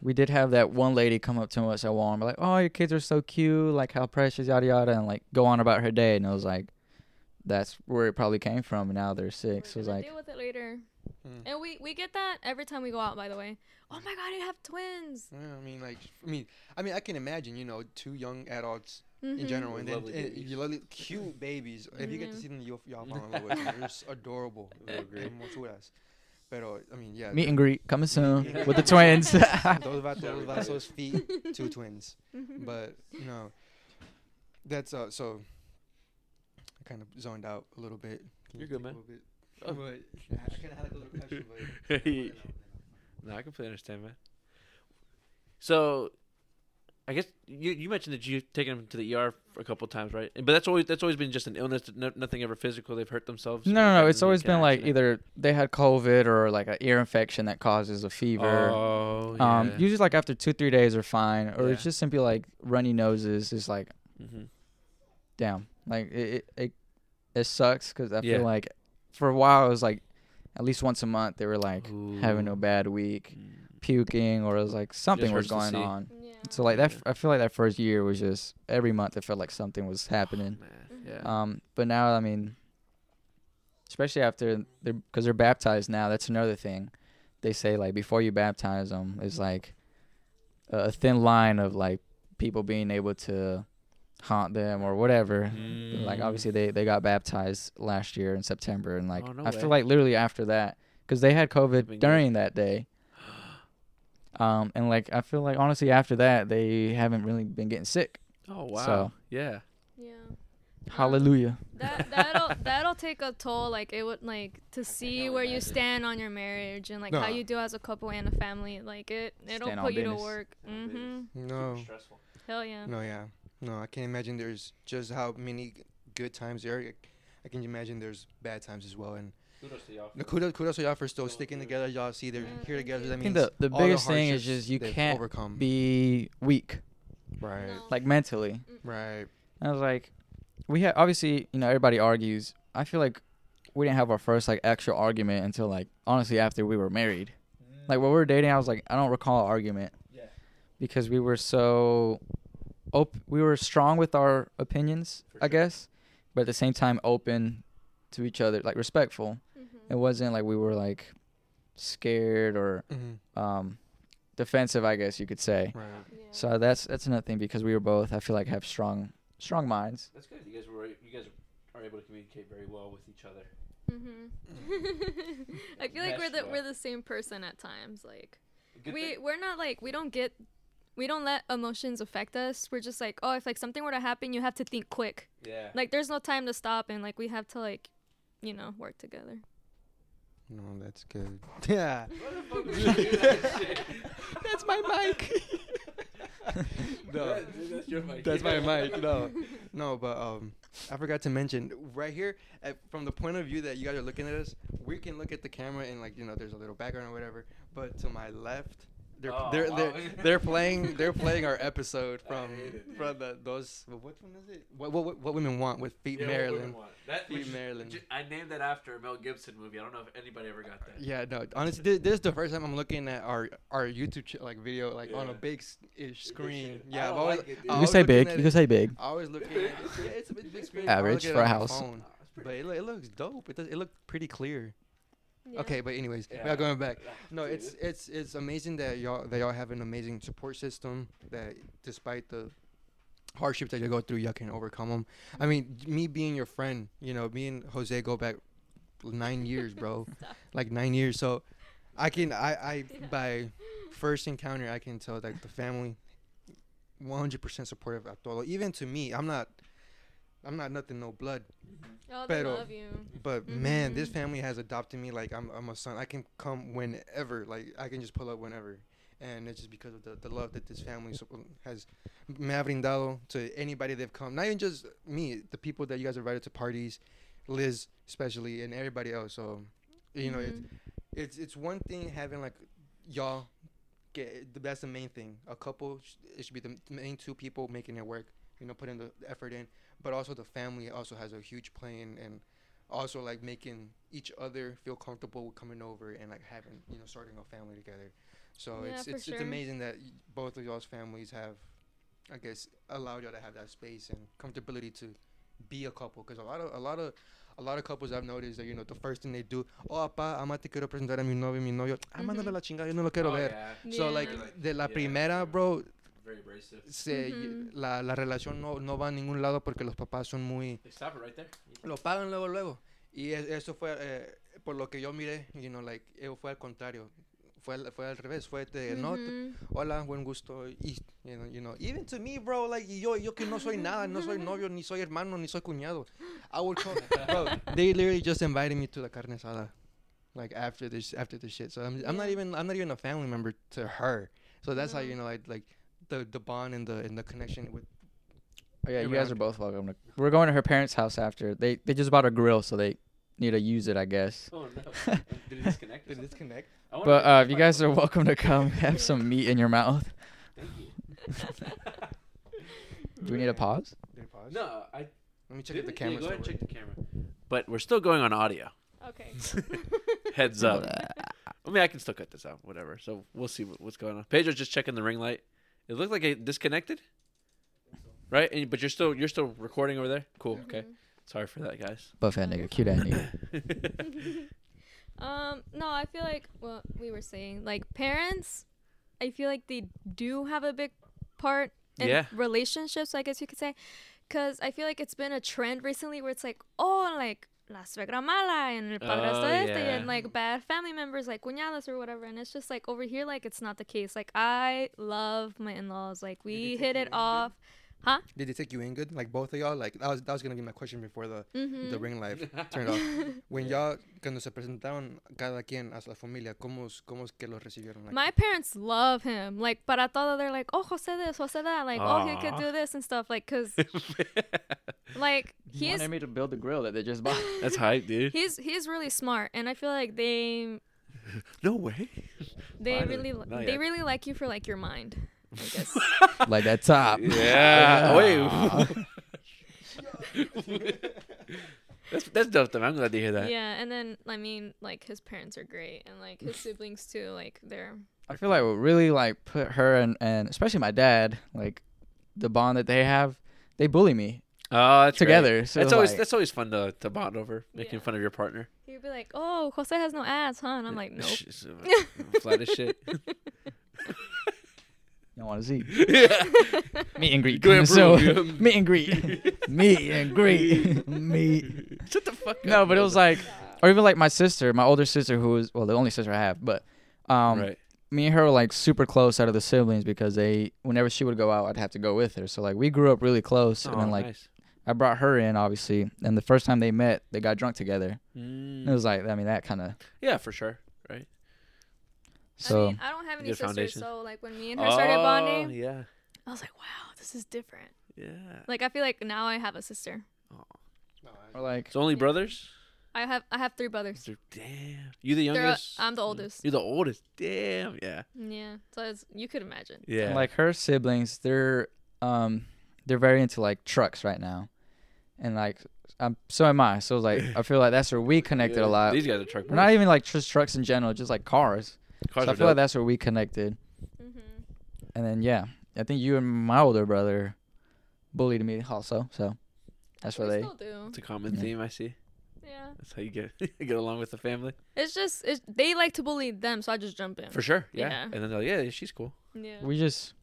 we did have that one lady come up to us at Walmart like oh your kids are so cute like how precious yada yada and like go on about her day and it was like that's where it probably came from. And now they're 6 We're sick. So it's gonna like, deal with it later. Mm. And we we get that every time we go out. By the way. Oh my god, I have twins. Yeah, I mean, like, I mean, I mean, I can imagine, you know, two young adults in Mhm. general, and then Lovely and babies. you lovely, cute babies. If you get to Mhm. see them, you'll y'all fall in love with them. They're just adorable. I agree. Hermosuras. Pero I mean, yeah. meet and greet coming soon with the twins. Those vatos, those vatos feet, two twins. But you know, that's uh. So I kind of zoned out a little bit. You're good, take a man. Little bit? Oh. But I kind of had like a little question, but no, I completely understand, man. So, I guess you you mentioned that you've taken them to the ER a couple times, right? But that's always that's always been just an illness, no, nothing ever physical. They've hurt themselves. no, no, no. It's always kind of been like accident? either they had COVID or like an ear infection that causes a fever. Oh, yeah. Um, usually like after two three days are fine, or it's just simply like runny noses. Is like hmm damn, like it it it, it sucks because I Yeah. feel like for a while it was like at least once a month they were like having a bad week, Mm. puking, or it was like something was going on. Yeah. So like that, Yeah. f- I feel like that first year was just every month it felt like something was happening. Man, Mhm. yeah. Um, but now I mean, especially after they're because they're baptized now. That's another thing. They say like before you baptize them it's like a a thin line of like people being able to haunt them or whatever. Like Mm. obviously they they got baptized last year in September and like Oh, no I way. feel like literally after that because they had Been COVID good. during that day. Um, and like I feel like honestly after that they haven't really been getting sick. Oh wow. So- yeah. Yeah. Hallelujah. That that'll that'll take a toll. Like it would like to see only where you stand on your marriage and like how you do as a couple and a family. Like it it'll Stand put you to work. Stand on business. Mhm. no, Stressful. Hell yeah. no, yeah, no. I can't imagine there's just how many good times there. are. I can imagine there's bad times as well. And Kudos to y'all. no, kudos, kudos to y'all for still sticking dude. together. Y'all see they're Yeah, here mm, together. That I means think the the all biggest thing is hardships just you they've can't overcome. be weak right, No. like mentally. right. And I was like, we had obviously, you know, everybody argues. I feel like we didn't have our first like actual argument until like honestly after we were married. Like when we were dating, I was like, I don't recall an argument Yeah. because we were so op- we were strong with our opinions, For I guess, but at the same time open to each other, like respectful. Mhm. It wasn't like we were like scared or Mm-hmm. um defensive, I guess you could say. Right. Yeah. So that's that's another thing because we were both I feel like have strong strong minds. That's good. You guys were you guys are able to communicate very well with each other. Mhm. I feel like we're the well. we're the same person at times. Like Good we thing. we're not like we don't get we don't let emotions affect us. We're just like, oh, if like something were to happen, you have to think quick. Yeah. Like there's no time to stop and like we have to like, you know, work together. No, that's good. Yeah. What the fuck was you that shit? That's my mic. no. That- that's your mic. That's my mic. No, no, but um, I forgot to mention right here, at, from the point of view that you guys are looking at us, we can look at the camera and like you know, there's a little background or whatever. But to my left, they're Oh, they're wow. they're, they're playing they're playing our episode from it, from the those what one is it? What what what women want with Feet Yeah, Maryland. want. That, Feet which Maryland. j- I named that after a Mel Gibson movie. I don't know if anybody ever got that. Yeah, no. Honestly, this, this is the first time I'm looking at our our YouTube ch- like video like on a big ish screen. Yeah, I've always like it, You can say big. You can say big. I always looking at yeah, it's a big, big screen. Average for a look at it on my house. phone, But it, it looks dope. It does. It looked pretty clear. Yeah. Okay, but anyways, we are going back. No, it's it's it's amazing that y'all that y'all have an amazing support system. That despite the hardships that you go through, y'all can overcome them. I mean, me being your friend, you know, me and Jose go back nine years, bro, like nine years. So I can I I Yeah. by first encounter I can tell that the family, one hundred percent supportive at todo. Even to me, I'm not. I'm not nothing, no blood. Oh, they Pero- love you. But man, this family has adopted me like I'm, I'm a son. I can come whenever. Like I can just pull up whenever. And it's just because of the, the love that this family has me ha brindado to anybody they've come. Not even just me, the people that you guys invited to parties, Liz especially, and everybody else. So, you know, it's, Mhm. it's it's one thing having like y'all get the that's the main thing. A couple, it should be the main two people making it work. You know, putting the effort in, but also the family also has a huge play in, and also like making each other feel comfortable with coming over and like having you know starting a family together. So Yeah, it's for it's it's amazing that both of y'all's families have, I guess, allowed y'all to have that space and comfortability to be a couple. Because a lot of a lot of a lot of couples I've noticed that you know the first thing they do, oh papá, ama te quiero presentar a mi novio, mi novio, ah, mándale Mhm. la chingada, yo no lo quiero Oh, ver. yeah. So like Yeah. de la Yeah. primera, bro, Very abrasive. se, Mhm. la, la relación no, no va a ningún lado porque los papás son muy They stop it right there. lo pagan luego luego y es- eso fue eh, por lo que yo miré you know like eh, fue al contrario fue al, fue al revés fue de no t- Mhm. hola buen gusto y you know, you know even to me bro like y yo yo que no soy nada no soy novio ni soy hermano ni soy cuñado I would call bro they literally just invited me to the carne asada like after this after this shit so I'm, I'm not even I'm not even a family member to her so that's how No. you know like like the the bond and the and the connection with Oh, yeah, you guys are both welcome. To, we're going to her parents' house after. They they just bought a grill, so they need to use it, I guess. Oh no! Did it disconnect? did it disconnect But uh, you guys are welcome to come have some meat in your mouth. Thank you. Do we need a pause? Did it pause? no, I Let me check if the it. camera. Yeah, go ahead and check the camera. But we're still going on audio. Okay. Heads up. I mean, I can still cut this out, whatever. So we'll see what, what's going on. Pedro's just checking the ring light. It looked like it disconnected, right? And, but you're still you're still recording over there. Cool. Okay. Mhm. Sorry for that, guys. Buffet nigga, cute ass nigga. Um, no, I feel like what we were saying, like parents, I feel like they do have a big part in Yeah. relationships, I guess you could say, because I feel like it's been a trend recently where it's like, oh, like la suegra mala and el padrastro Oh, este, yeah. and like bad family members like cuñadas or whatever, and it's just like over here, like it's not the case. Like I love my in-laws, like we hit it in good? off. Did they take you in good? Like both of y'all? Like that was that was gonna be my question before the Mm-hmm. the ring light turned off. When y'all cuando se presentaron cada quien a su familia, cómo es- cómo es que los recibieron? Like, My parents love him. Like, para todo, they're like, oh, Jose this, Jose that. Like, oh, he could do this and stuff. Like, cause, like, He he's wanted me to build the grill that they just bought. That's hype, dude. he's he's really smart, and I feel like they No way. they Finally. really Not they yet. really like you for like your mind. I guess. like that top. Yeah. Aw. Wait. that's that's dope. Though. I'm glad to hear that. yeah, and then I mean, like his parents are great, and like his siblings too. Like they're I feel like what really like put her and and especially my dad like the bond that they have. They bully me Oh, that's great. together. So That's always like, that's always fun to, to bond over, making Yeah. fun of your partner. he'd be like, oh, Jose has no ass, huh? And I'm like, nope. Flat as shit. You want to see yeah. meet and greet. Go ahead, so bro. meet and greet, meet and greet, meet. Shut the fuck up. No, but it was like, or even like my sister, my older sister, who was well the only sister I have, but um, right. me and her were like super close out of the siblings because they whenever she would go out, I'd have to go with her. So like we grew up really close, and Oh, then like nice. I brought her in obviously, and the first time they met, they got drunk together. Mm. It was like I mean that kind of yeah, for sure. Right. so. I mean, I don't have any sisters, foundation. so like when me and her started Oh, bonding, Yeah. I was like, wow, this is different. Yeah. Like I feel like now I have a sister. Oh. or like It's only brothers. I have I have three brothers. So, damn. You the They're, uh, youngest? I'm the oldest. You're the oldest. Damn. Yeah. Yeah, so it's, you could imagine. Yeah. like her siblings, they're um they're very into like trucks right now, and like um so am I. So like I feel like that's where we connected Yeah. a lot. These guys are truck. We're not even like just trucks in general, just like cars. Cars so I are feel like that's where we connected. Mm-hmm. And then yeah, I think you and my older brother bullied me also. So that's where they. still do. It's a common Yeah. theme I see. Yeah, That's how you get get along with the family. it's just it's, they like to bully them, so I just jump in. For sure. Yeah. Yeah. And then they're like, yeah, she's cool. Yeah. We just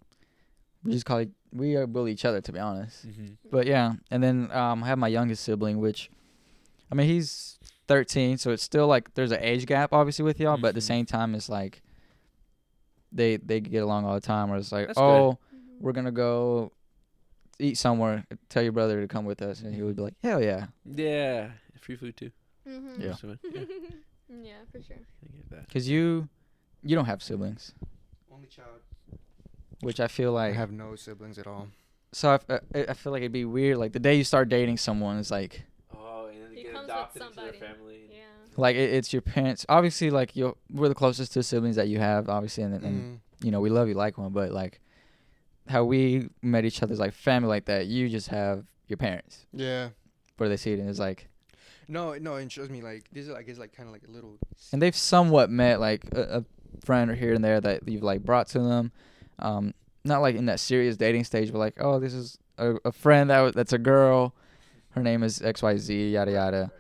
we just call it we uh, bully each other to be honest. Mm-hmm. But yeah, and then um I have my youngest sibling, which I mean he's 13, so it's still like there's an age gap obviously with y'all, but at the Mhm. same time it's like they they get along all the time. Where it's like, That's oh, Mhm. we're gonna go eat somewhere. Tell your brother to come with us, and he would be like, hell yeah, Yeah. Free food too. Mhm. Yeah. Yeah. yeah, for sure. I get that. because you you don't have siblings, only child. which I feel I like. have no siblings at all. so I, f- I I feel like it'd be weird. Like the day you start dating someone, it's like Oh, and then He they get comes with adopted into their somebody. family. Yeah. like it, it's your parents. Obviously, like you we're the closest to siblings that you have, obviously, and, and Mm. you know we love you like one, but like how we met each other's like family like that. You just have your parents Yeah. where they see it, and it's like, No, no, it shows me like this is I guess like kind of like a little. and they've somewhat met like a, a friend or here and there that you've like brought to them, um, not like in that serious dating stage, but like, oh, this is a, a friend that w- that's a girl, her name is X Y Z yada yada,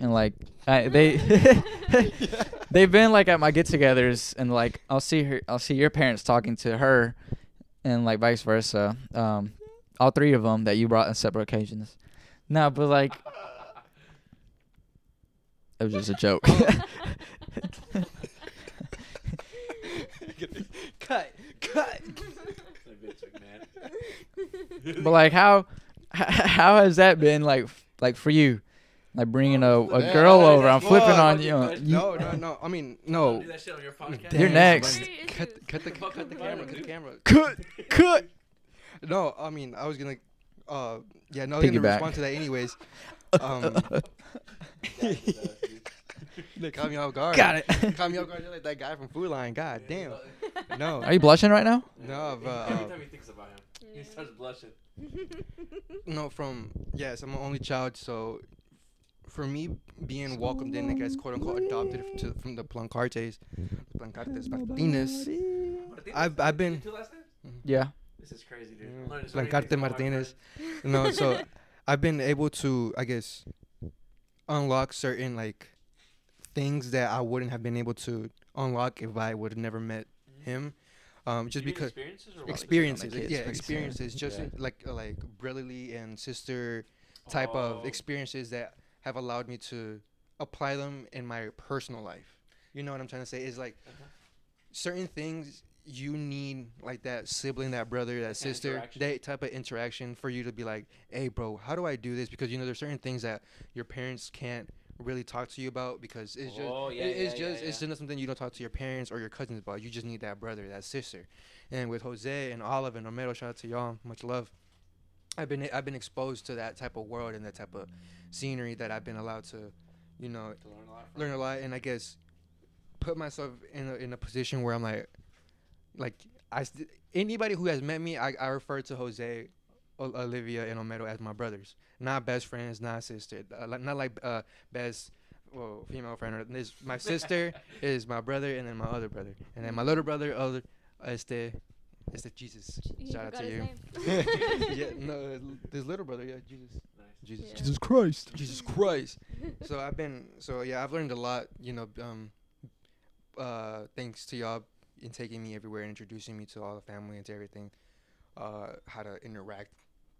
and like I, they they've been like at my get-togethers and like I'll see her I'll see your parents talking to her, and like vice versa. Um, all three of them that you brought on separate occasions. No, but like it was just a joke. cut, cut. but like how how has that been like like for you? Like bringing a, a Yeah, girl that is over, I'm fun. flipping on Fucking you. you No, no, no. I mean, no. Do that shit on your podcast. Damn, You're next. Cut, cut the, cut the the camera, camera, cut the camera. cut, cut. No, I mean, I was gonna, uh, yeah, no, I was gonna Piggyback. respond to that anyways. Um, caught me off guard. Got it. Caught me off guard just like that guy from Food Line. God damn. No, Are you blushing right now? no, but Every uh, time he thinks about him, he starts blushing. no, from yes, I'm an only child, so for me being welcomed in, I guess, quote unquote, adopted to, from the Plancartes, Plancartes Martinez. I've- I've been- Two last names? Mm-hmm. Yeah. This is crazy, dude. Yeah. I'm learning Blancarte things about my Martinez. friend. No, so I've been able to, I guess, unlock certain like things that I wouldn't have been able to unlock if I would have never met mm-hmm. him. Um, just You because experiences or what? experiences, kids yeah, pretty experiences, just Yeah. like uh, like brotherly and sister type Oh. of experiences that have allowed me to apply them in my personal life. You know what I'm trying to say? Is like Uh-huh. certain things you need like that sibling, that brother, that kind of sister, that type of interaction for you to be like, hey, bro, how do I do this? Because you know there's certain things that your parents can't really talk to you about because it's just Oh, yeah, it- it's yeah, yeah, just it's yeah. just not something you don't talk to your parents or your cousins about. You just need that brother, that sister. And with Jose and Olive and Romero, shout out to y'all, much love. I've been I've been exposed to that type of world and that type of scenery that I've been allowed to, you know, To learn a lot learn a lot and I guess put myself in a, in a position where I'm like, like I st- anybody who has met me, I, I refer to Jose, Olivia, and Omero as my brothers, not best friends, not sister, uh, like, not like uh, best well, female friend. This my sister is my brother, and then my other brother, and then my little brother, other este, este Jesus. You Shout out to you. yeah, no, this little brother, yeah, Jesus. Nice. Jesus. Yeah. Jesus Christ. Jesus Christ. so I've been so yeah, I've learned a lot, you know, um uh thanks to y'all in taking me everywhere and introducing me to all the family and to everything. Uh how to interact.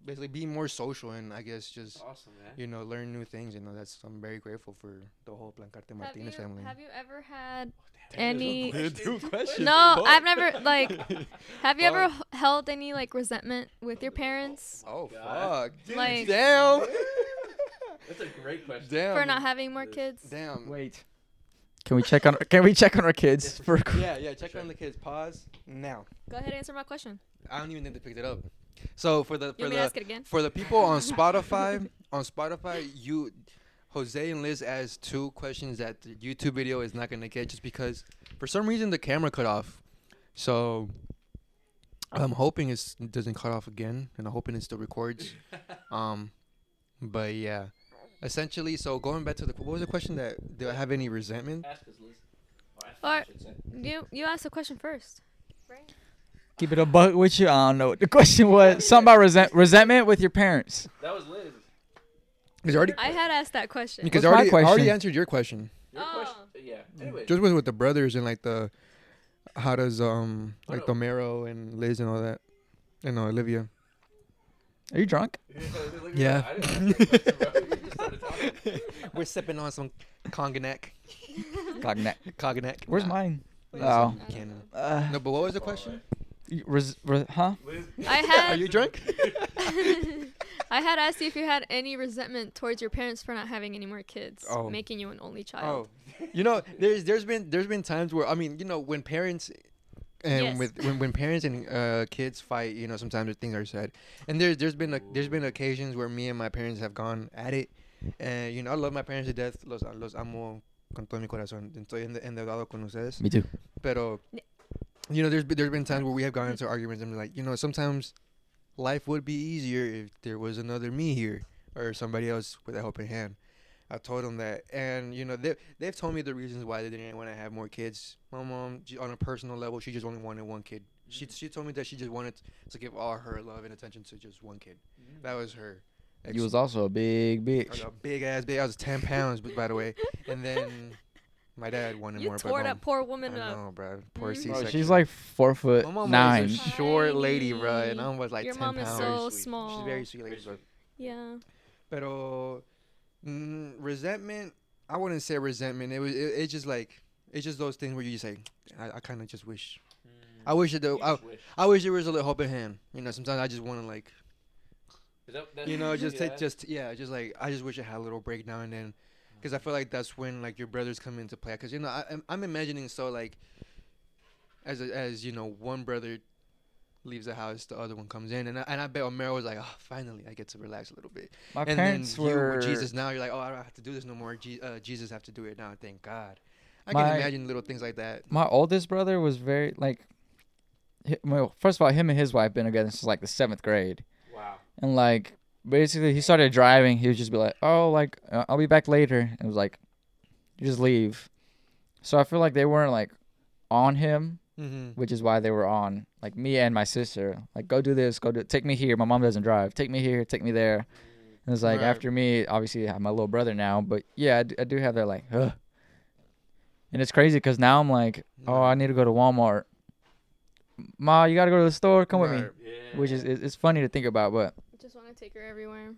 Basically be more social and I guess just Awesome, man. you know, learn new things, you know, that's I'm very grateful for the whole Blancarte Have Martinez you, family. have you ever had oh, Damn, there's any? no question. question. No, I've never like. Have you ever h- held any like resentment with your parents Oh, oh God. fuck. Like- Damn. That's a great question. Damn. for not having more kids? Damn. Wait. Can we check on Can we check on our kids for? Yeah, yeah, check on the kids. Pause now. Go ahead and answer my question. I don't even think they picked it up. So for the for the to ask it again? for the people on Spotify, on Spotify, you, Jose and Liz asked two questions that the YouTube video is not gonna get just because for some reason the camera cut off. So I'm hoping it's, it doesn't cut off again, and I'm hoping it still records. Um, but yeah, essentially, so going back to the what was the question that do I have any resentment? Ask us, Liz. Or ask Or- us, I should say. You you asked the question first. Right? Keep it a buck with you. I don't know. what The question was something about resent resentment with your parents. That was Liz. Because already I had asked that question. because What's I my already, I already answered your question. Your Oh. question. Yeah. Anyway. Just with, with the brothers and like the how does um like up? Domero and Liz and all that. And uh, Olivia. Are you drunk? Yeah. I didn't ask the question, bro. You just started talking. We're sipping on some cognac. Cognac. Cognac. Where's Nah, mine? it's Oh. Canada. Uh, No, but what was the question? You- res, huh? I had Are you drunk? I had asked you if you had any resentment towards your parents for not having any more kids, Oh. making you an only child. Oh, you know, there's there's been there's been times where I mean, you know, when parents and Yes. with when, when parents and uh, kids fight, you know, sometimes things are said, and there's there's been a, there's been occasions where me and my parents have gone at it, and you know, I love my parents to death, los los amo con todo mi corazón, estoy ende- endeudado con ustedes, Me too. pero you know, there's been, there's been times where we have gone into arguments and like, you know, sometimes life would be easier if there was another me here or somebody else with a helping hand. I told them that, and you know they they've told me the reasons why they didn't want to have more kids. My mom, j- on a personal level, she just only wanted one kid. She mm-hmm. she told me that she just wanted to give all her love and attention to just one kid. Mm-hmm. That was her ex- You was also a big I bitch. was a big ass bitch. I was ten pounds, but by the way. And then my dad wanted You more. You tore that mom, poor I woman up. know, bro. Poor Mhm. C Bro, she's like four foot my mom nine. was a short lady, bro, and Tiny. I was like Your 10 mom is pounds. so sweet. small. She's very sweet lady, bro. Yeah. Pero mm, resentment, I wouldn't say resentment. It was it, it's just like it's just those things where you say, I, I kind of just wish. I wish it. I, I wish there was a little hope in him. You know, sometimes I just want to like, you know, just take just yeah, just like I just wish I had a little break now and then, because I feel like that's when like your brothers come into play. Because you know, I, I'm, I'm imagining so like, as a, as you know, one brother leaves the house, the other one comes in, and I, and I bet Omero was like, oh, finally I get to relax a little bit. My and parents then you were Jesus now, you're like, oh, I don't have to do this no more. Je- uh, Jesus have to do it now. Thank God. I My- can imagine little things like that. my oldest brother was very like hi- well first of all him and his wife been together since like the seventh grade Wow. and like basically he started driving. He would just be like oh like uh, i'll be back later. And it was like you just leave. So i feel like they weren't like on him Mm-hmm. which is why they were on like me and my sister. Like go do this go do take me here. My mom doesn't drive. Take me here take me there. And it's like Right. after me obviously i have my little brother now but yeah i do, I do have that like Ugh. and it's crazy because now i'm like oh i need to go to walmart. Ma you gotta go to the store? Come with me. Yeah. which is it's funny to think about but to take her everywhere.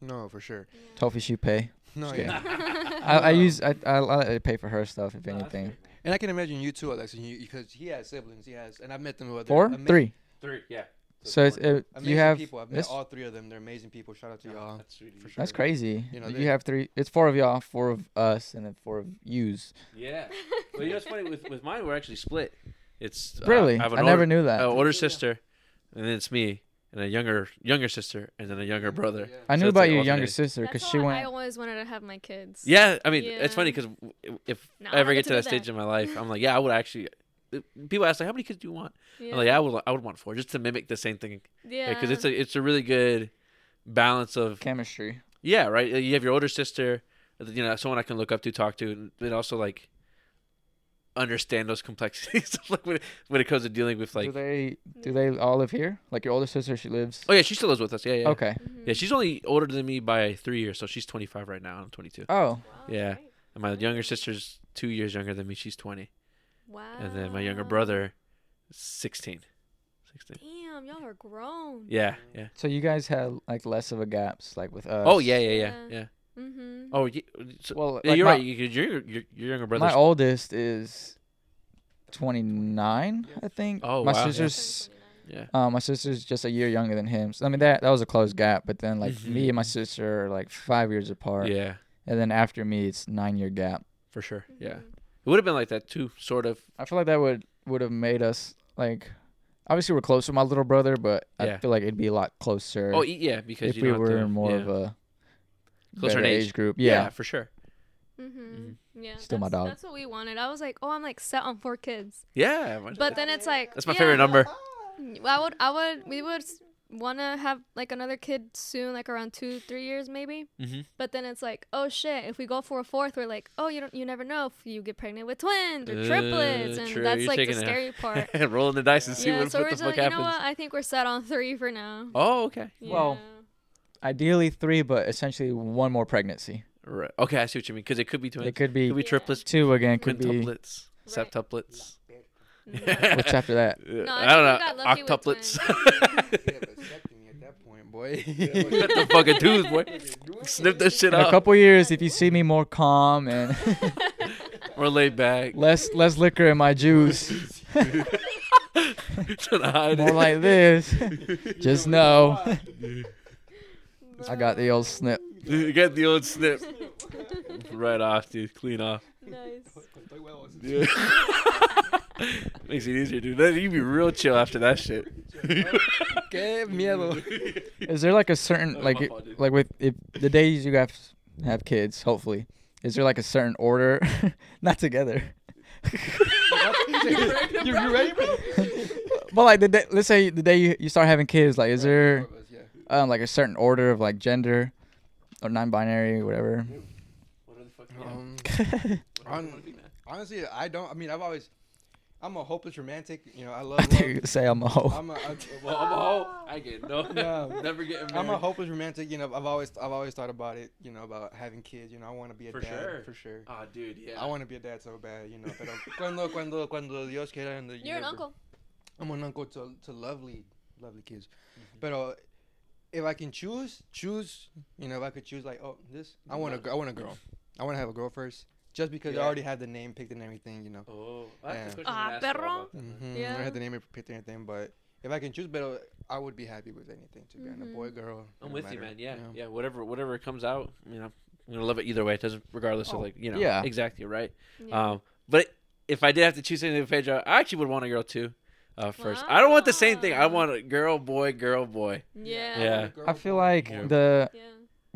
No, for sure. tofi should pay No, Just yeah. I, I use I, I I pay for her stuff if anything And I can imagine you too, Alex, you, because he has siblings. He has, and I've met them. With four ama- three Three. Yeah. so it's it, Amazing you have people. I've met this- all three of them. They're amazing people. Shout out to y'all. That's sweet. of for sure. that's crazy You know, you they- have three it's four of y'all four of us and then four of yous Yeah. Well, you know what's funny with with mine? We're actually split. It's uh, Really? I, have an I never knew that. uh, older sister, and then it's me, and a younger younger sister, and then a younger mm-hmm. brother. Yeah. I knew it's about like your younger sister because she how went. I always wanted to have my kids. Yeah, I mean, it's funny because if No, I I ever get get to to that stage that. in my life, I'm like, yeah, I would actually. Uh, people ask like, how many kids do you want? Yeah. I'm like, yeah, I would, I would want four, just to mimic the same thing, Yeah. because it's a, it's a really good balance of chemistry. yeah, right. Uh, you have your older sister, uh, you know, someone I can look up to, talk to, and also like understand those complexities like when it, when it comes to dealing with like do like. they do they all live here? Like your older sister, she lives. Oh yeah, she still lives with us. Yeah, yeah. Okay. Mhm. Yeah, she's only older than me by three years, so she's 25 right now. I'm 22, Oh, Wow, Yeah. great. and my younger sister's two years younger than me. She's 20, Wow. and then my younger brother, is 16. 16. Damn, y'all are grown. Yeah, yeah. so you guys had like less of a gaps, like with us. Oh yeah, yeah, yeah, Yeah. yeah. Mm-hmm. Oh, ye- so, Well, like you're my, right. You, your, your your younger brother. My oldest is twenty nine, I think. Oh, my wow. sister's Yeah. uh, my sister's just a year younger than him. So I mean that that was a close gap. But then like me Mhm. and my sister are like five years apart. Yeah, And then after me, it's nine year gap. for sure. Yeah, Mhm. it would have been like that too, sort of. I feel like that would would have made us like. Obviously, we're close with my little brother, but Yeah. I feel like it'd be a lot closer Oh, yeah, because if you we were to- more yeah. of a Closer in better age. group. yeah. Yeah. for sure. Mm-hmm. Yeah. Still my dog. That's what we wanted. I was like, oh, I'm like set on four kids. Yeah, But then it's like that's my yeah, favorite number. I would, I would, we would want to have like another kid soon, like around two, three years maybe. Mm-hmm. But then it's like, oh shit, if we go for a fourth, we're like, oh, you don't, you never know if you get pregnant with twins or Uh, triplets, and true, that's you're like the taking a- scary part. Rolling the dice and see yeah, what, so what we're the fuck like, you know what? I think we're set on three for now. Oh, okay. Well, Yeah. Ideally three, but essentially one more pregnancy. Right. Okay, I see what you mean. Because it could be twins. It could be could be Yeah. triplets, two again. Could be quintuplets, Right. septuplets. Mhm. which after that. No, I I don't know. think we got lucky with Octuplets. Yeah, vasectomy at that point, boy. Cut the fucking tooth, boy. Snip that shit In a couple years, if you see me more calm and Or laid back. less less liquor in my juice, Trying to hide more it. like this, just know I got the old snip. You Get the old snip. right off, dude. Clean off. nice. Yeah. Makes it easier, dude. That- You'd be real chill after that shit. Qué miedo. Is there like a certain like it- fault, like with if the days you guys have kids, hopefully, is there like a certain order? Not together. you, you ready, bro? But like the day, let's say the day you, you start having kids, like is there Yeah. Um like a certain order of like gender or non-binary, whatever? Um, hon- honestly, I don't. I mean, I've always, I'm a hopeless romantic. You know, I I love. think love. you say I'm a hoe. I'm a, I, Well, I'm a hoe. I get no, No. never getting married. I'm a hopeless romantic. You know, I've always I've always thought about it. You know, about having kids. You know, I want to be a For dad sure. for sure. Oh, dude, yeah. I want to be a dad so bad. You know, pero cuando cuando cuando Dios quiera. and the You're an uncle. I'm an uncle to to lovely lovely kids. Mm-hmm. But uh, if I can choose, choose. You know, if I could choose, like, oh, this, I want a, gr- I want a girl. I want to have a girl first, just because Yeah. I already have the name picked and everything. You know. Oh, that's Yeah. Ah, I asked her perro. Mm-hmm. Yeah. I had the name picked and everything, but if I can choose, but I would be happy with anything. To be honest, Mhm. a boy, girl. I'm no with you, man. Yeah, yeah. Whatever, whatever comes out, you know, I'm gonna love it either way. It doesn't, regardless Oh, of like, you know, yeah. exactly right. Yeah. Um, but if I did have to choose anything, Pedro, I actually would want a girl too. Uh, first, I don't want the same thing. I want a girl, boy, girl, boy. yeah. Yeah. I feel like Yeah. the Yeah.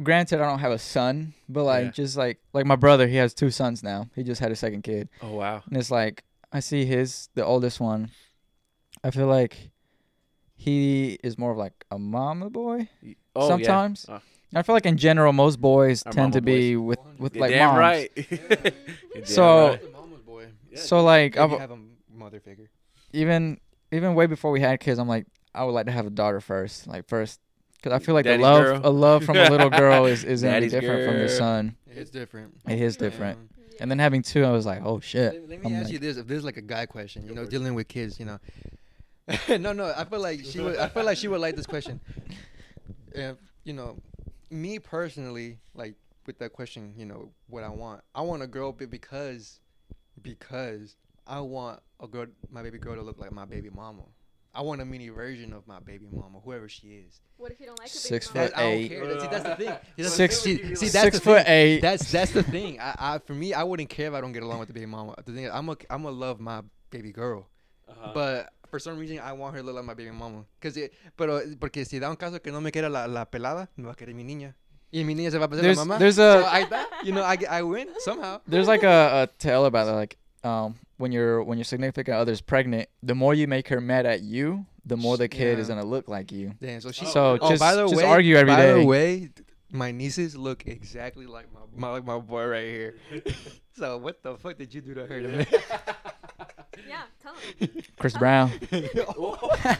granted I don't have a son, but like Yeah. just like like my brother, he has two sons now. He just had a second kid. Oh wow. And it's like I see his the oldest one. I feel like he is more of like a mama boy Oh sometimes. Oh. I feel like in general most boys Are tend to mama be with with Yeah. like damn moms. right. So- right. The mama's boy. Yeah, So like I've, have a mother figure. even even way before we had kids, I'm like I would like to have a daughter first, like first, because I feel like Daddy's the love girl. a love from a little girl is is gonna be Daddy's different from your son. It's different. It is different. Um, And then having two, I was like, oh shit. Let, let me I'm ask like- you this: If there's like a guy question, you know, dealing with kids, you know. no, no. I feel like she would. I feel like she would like this question. If you know, me personally, like with that question, you know, what I want. I want a girl, but because, because I want a girl, my baby girl, to look like my baby mama. I want a mini version of my baby mama, whoever she is. What if you don't like your Six baby mama? foot That- I don't eight. care. That- See, that's the thing. See, that's Six- the thing. See, that's Six the foot thing. eight. That's that's the thing. I, I for me, I wouldn't care if I don't get along with the baby mama. The thing is, I'm a I'm a love my baby girl, Uh-huh. but for some reason I want her to look like my baby mama. Cause it, pero porque si da un caso que no me quiera la, la pelada, me va a querer mi niña. Y mi niña se va a parecer There's la mamá. there's So a I, that, you know, I, I win somehow. there's like a, a tale about that, like um when your when your significant other's pregnant, the more you make her mad at you, the more the kid is gonna look like you. Damn. So she. Oh, So really? just by the just way, argue every by day. the way, my nieces look exactly like my, my like my boy right here. so what the fuck did you do to her? to me? Yeah, tell him. Chris Brown Oh, damn.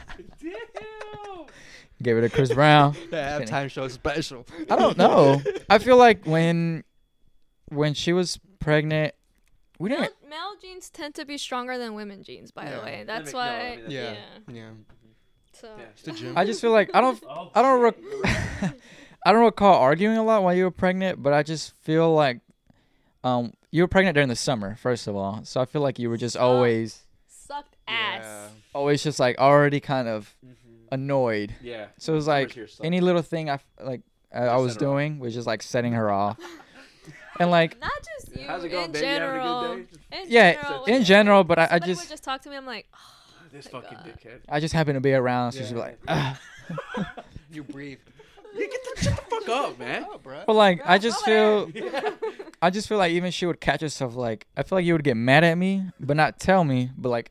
gave it to Chris Brown. the halftime show special. I don't know. I feel like when when she was pregnant, we Male, didn't. male genes tend to be stronger than women genes, by Yeah. the way. That's make- no, I why. mean, Yeah. yeah. Yeah. So. Yeah. It's the gym. I just feel like I don't. Oh, I don't. Rec- I don't recall arguing a lot while you were pregnant, but I just feel like um you were pregnant during the summer, first of all. So I feel like you were just Suck. always Sucked ass. always just like already kind of Mhm. annoyed. Yeah. So it was Summer's like here sucks. any little thing I f- like I, I was set her off. doing was just like setting her off. And like Not just you. How's it going, in baby? Having a good general. day? In Yeah, general, in when general, but I, I just would just talk to me. I'm like, oh, This fucking God. dickhead. I just happen to be around, so she'd be Yeah. like, "Ah." you breathe. Yeah, get the, shut the fuck up, man. Oh, bro. but like I just over feel I just feel like even she would catch herself like I feel like you would get mad at me, but not tell me, but like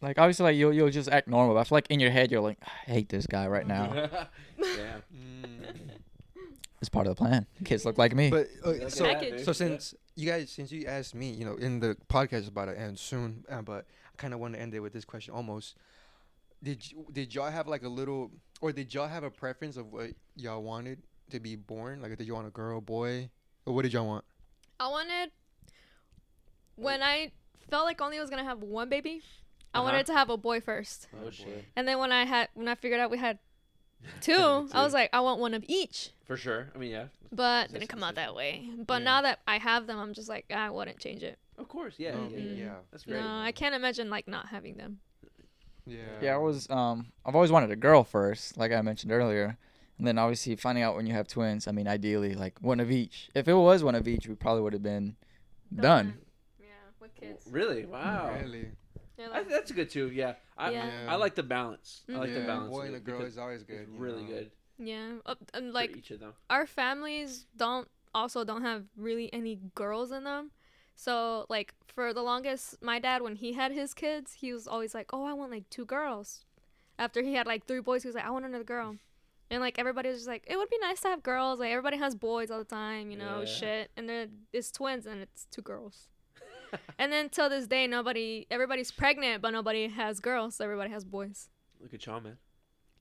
like obviously like you'll you'll just act normal. But I feel like in your head you're like I hate this guy right now. yeah. Mm. It's part of the plan. Kids look like me. But uh, so Package. so since you guys since you asked me, you know, in the podcast is about to end soon, uh, but I kind of want to end it with this question almost. Did you, did y'all have like a little or did y'all have a preference of what y'all wanted to be born? Like did you want a girl, boy, or what did y'all want? I wanted when I felt like only was gonna have one baby. I Uh-huh. wanted to have a boy first, Oh shit. and then when I had when I figured out we had two, I was like, I want one of each. For sure. I mean, yeah. But didn't come out that way. But Yeah. now that I have them, I'm just like I wouldn't change it. Of course. Yeah. Um, yeah, yeah. yeah. That's great. No, I can't imagine like not having them. Yeah. yeah, I was um I've always wanted a girl first, like I mentioned earlier. And then obviously finding out when you have twins, I mean ideally like one of each. If it was one of each, we probably would have been done. Yeah, with kids. Really? Wow. Really. They're I, like, that's good too. Yeah. I, Yeah. I like the balance. I like the Mhm. balance. boy of and a girl is always good. It's really know. good. yeah, uh, and for like each of them. our families don't also don't have really any girls in them. So like for the longest, my dad when he had his kids, he was always like, "Oh, I want like two girls." After he had like three boys, he was like, "I want another girl." And like everybody was just like, "It would be nice to have girls." Like everybody has boys all the time, you know, Yeah. shit. And then it's twins and it's two girls. And then till this day, nobody, everybody's pregnant, but nobody has girls. So everybody has boys. Look at Sean, man.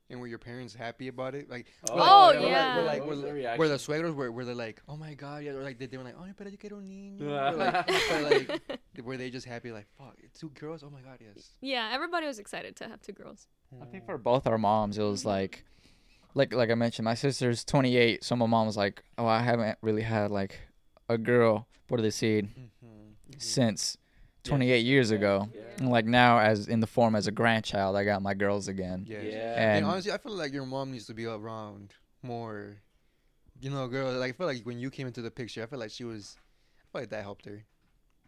And were your parents happy about it? Like, Oh, were like- yeah. Were like, What were, was like- were the reaction? suegros were, were they like, oh my god, yeah, or like they, they were like, oh, pero yo quiero un niño. Like, were they just happy like, fuck, two girls? Oh my god, yes. Yeah, everybody was excited to have two girls. I think for both our moms, it was like, like like I mentioned, my sister's 28, so my mom was like, oh, I haven't really had like a girl por decir Mm-hmm. Since 28 years ago. Yeah. And like now, as in the form as a grandchild, I got my girls again. Yes. Yeah. And And honestly, I feel like your mom needs to be around more. You know, girl. Like I feel like when you came into the picture, I feel like she was. I feel like that helped her,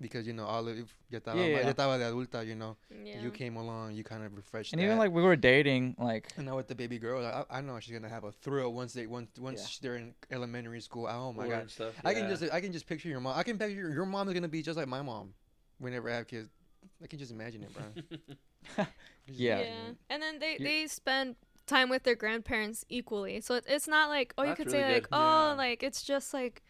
because you know, Olive ya estaba, Yeah, ma- yeah. ya estaba de adulta. You know, Yeah. you came along, you kind of refreshed. and that. even like we were dating, like And now with the baby girl, I, I know she's gonna have a thrill once they once once Yeah. they're in elementary school. Oh my Or god, and stuff, I can just I can just picture your mom. I can picture your, your mom is gonna be just like my mom. Whenever I have kids, I can just imagine it, bro. Yeah. Yeah. And then they they spend time with their grandparents equally. So it, it's not like oh you could really say like oh Yeah. like it's just like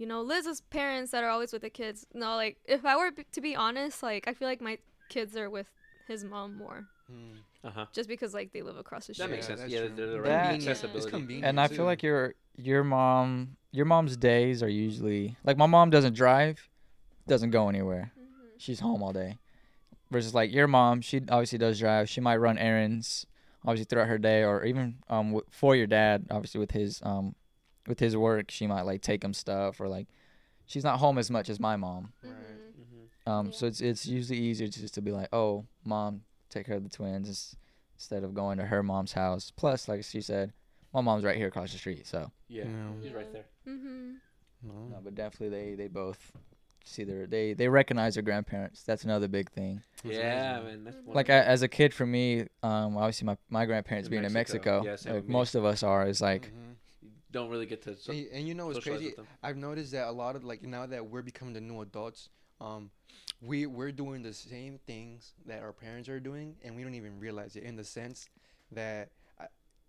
you know Liz's parents that are always with the kids. No, like if I were b- to be honest, like I feel like my kids are with his mom more Mm. Uh-huh. just because like they live across the street. That makes sense. that's Yeah, they're the right Convenient. accessibility. It's convenient. and I too. feel like your your mom your mom's days are usually like my mom doesn't drive, doesn't go anywhere. Mhm. She's home all day. Versus like your mom, she obviously does drive. She might run errands, obviously throughout her day, or even um w- for your dad, obviously with his um with his work, she might like take him stuff or like she's not home as much as my mom. Right. Mhm. Mhm. Um, Yeah. so it's it's usually easier just to be like, oh, mom, take care of the twins instead of going to her mom's house. Plus, like she said, my mom's right here across the street, so Yeah, Yeah. he's right there. Mhm. No. no, but definitely they they both see their they they recognize their grandparents. That's another big thing. Yeah, man. That's one Like I, as a kid, for me, um, obviously my my grandparents In being in Mexico. Mexico, Yeah, like most of us are, is like Mhm. Don't really get to. So, and, and you know what's crazy? I've noticed that a lot of like now that we're becoming the new adults, um, we we're doing the same things that our parents are doing, and we don't even realize it. In the sense that, I,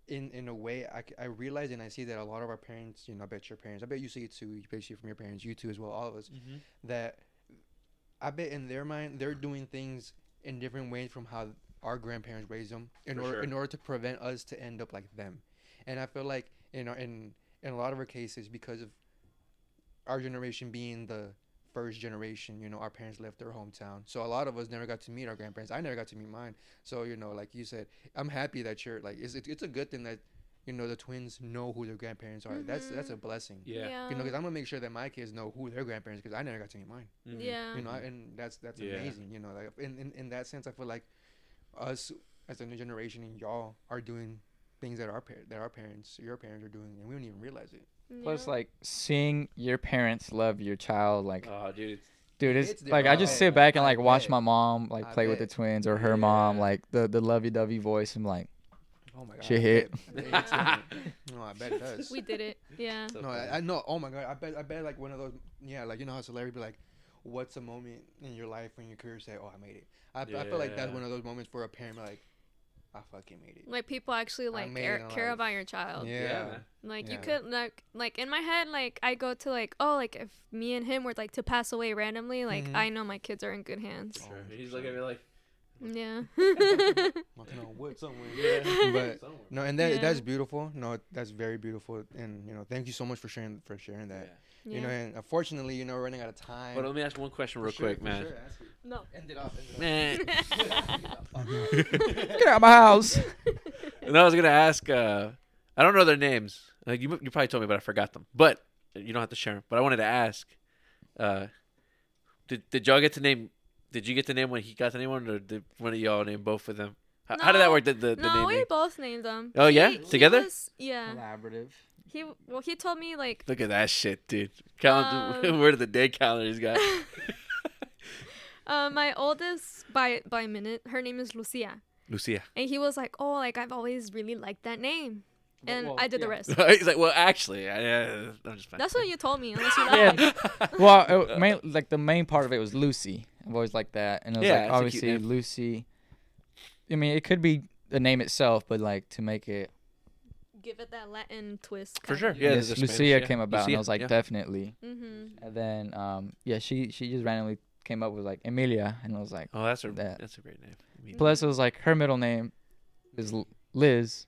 in in a way, I, I realize and I see that a lot of our parents, you know, I bet your parents, I bet you see it too. You bet you from your parents, you too as well, all of us. That I bet in their mind they're doing things in different ways from how our grandparents raised them in For order sure. in order to prevent us to end up like them. And I feel like in our, in in a lot of our cases because of our generation being the first generation, you know, our parents left their hometown. So a lot of us never got to meet our grandparents. I never got to meet mine. So, you know, like you said, I'm happy that you're like it's it's, it's a good thing that you know the twins know who their grandparents are. That's that's a blessing. Yeah. You know, because I'm gonna make sure that my kids know who their grandparents are because I never got to meet mine Mhm. Yeah. you know and that's that's Yeah. amazing you know like in, in in that sense i feel like us as a new generation and y'all are doing things that our par- that our parents your parents are doing and we don't even realize it plus like seeing your parents love your child, like Oh, dude. It's, dude, it's, It's like I just sit back and like I watch bet. my mom like I play with the twins or her mom, like the the lovey-dovey voice. I'm like, oh my god Shit I hit. bet. It's different. no i bet it does we did it. Yeah. so no. I, I know oh my god i bet i bet like one of those yeah like you know how celebrity be like what's a moment in your life when your career say oh i made it i, I feel like that's one of those moments for a parent like i fucking made it Like people actually like care, care about your child. yeah, yeah, man. Like you could like like in my head like I go to like oh like if me and him were like to pass away randomly like Mhm. I know my kids are in good hands. Oh, Sure. for He's looking at me like, Yeah. knocking on wood somewhere yeah. but Somewhere. No, and that Yeah. that's beautiful. No, that's very beautiful, and you know, thank you so much for sharing for sharing that. Yeah. You know, and unfortunately, you know, we're running out of time. But let me ask one question For real sure, quick, for man. sure, ask no. End it off. End Man. get out of my house. and I was gonna ask. uh I don't know their names. Like you, you probably told me, but I forgot them. But you don't have to share them. But I wanted to ask. Uh, did did y'all get to name? Did you get to name when he got to name one, or did one of y'all name both of them? How, how did that work? The the, the no, we naming? both named them. Oh, yeah? He- he Together? was- yeah. Collaborative. He well he told me like Look at that shit, dude. Count Um, word of the day calendar he's got. uh, my oldest by by minute her name is Lucia Lucia. and he was like oh like I've always really liked that name and well, I did the rest. he's like, well, actually, I, uh, I'm just. That's what you told me. Unless you Yeah. well, it, main, like the main part of it was Lucy. I've always liked that, and it was Yeah, like it's a cute obviously. Lucy. I mean, it could be the name itself, but like to make it Give it that Latin twist. For sure. Yeah, yes, Lucia Spanish, yeah. came about, and I was like, yeah. definitely. Mhm. And then, um, yeah, she she just randomly came up with like Emilia, and I was like, Oh, that's a That. that's a great name. I mean, plus it was like her middle name is Liz.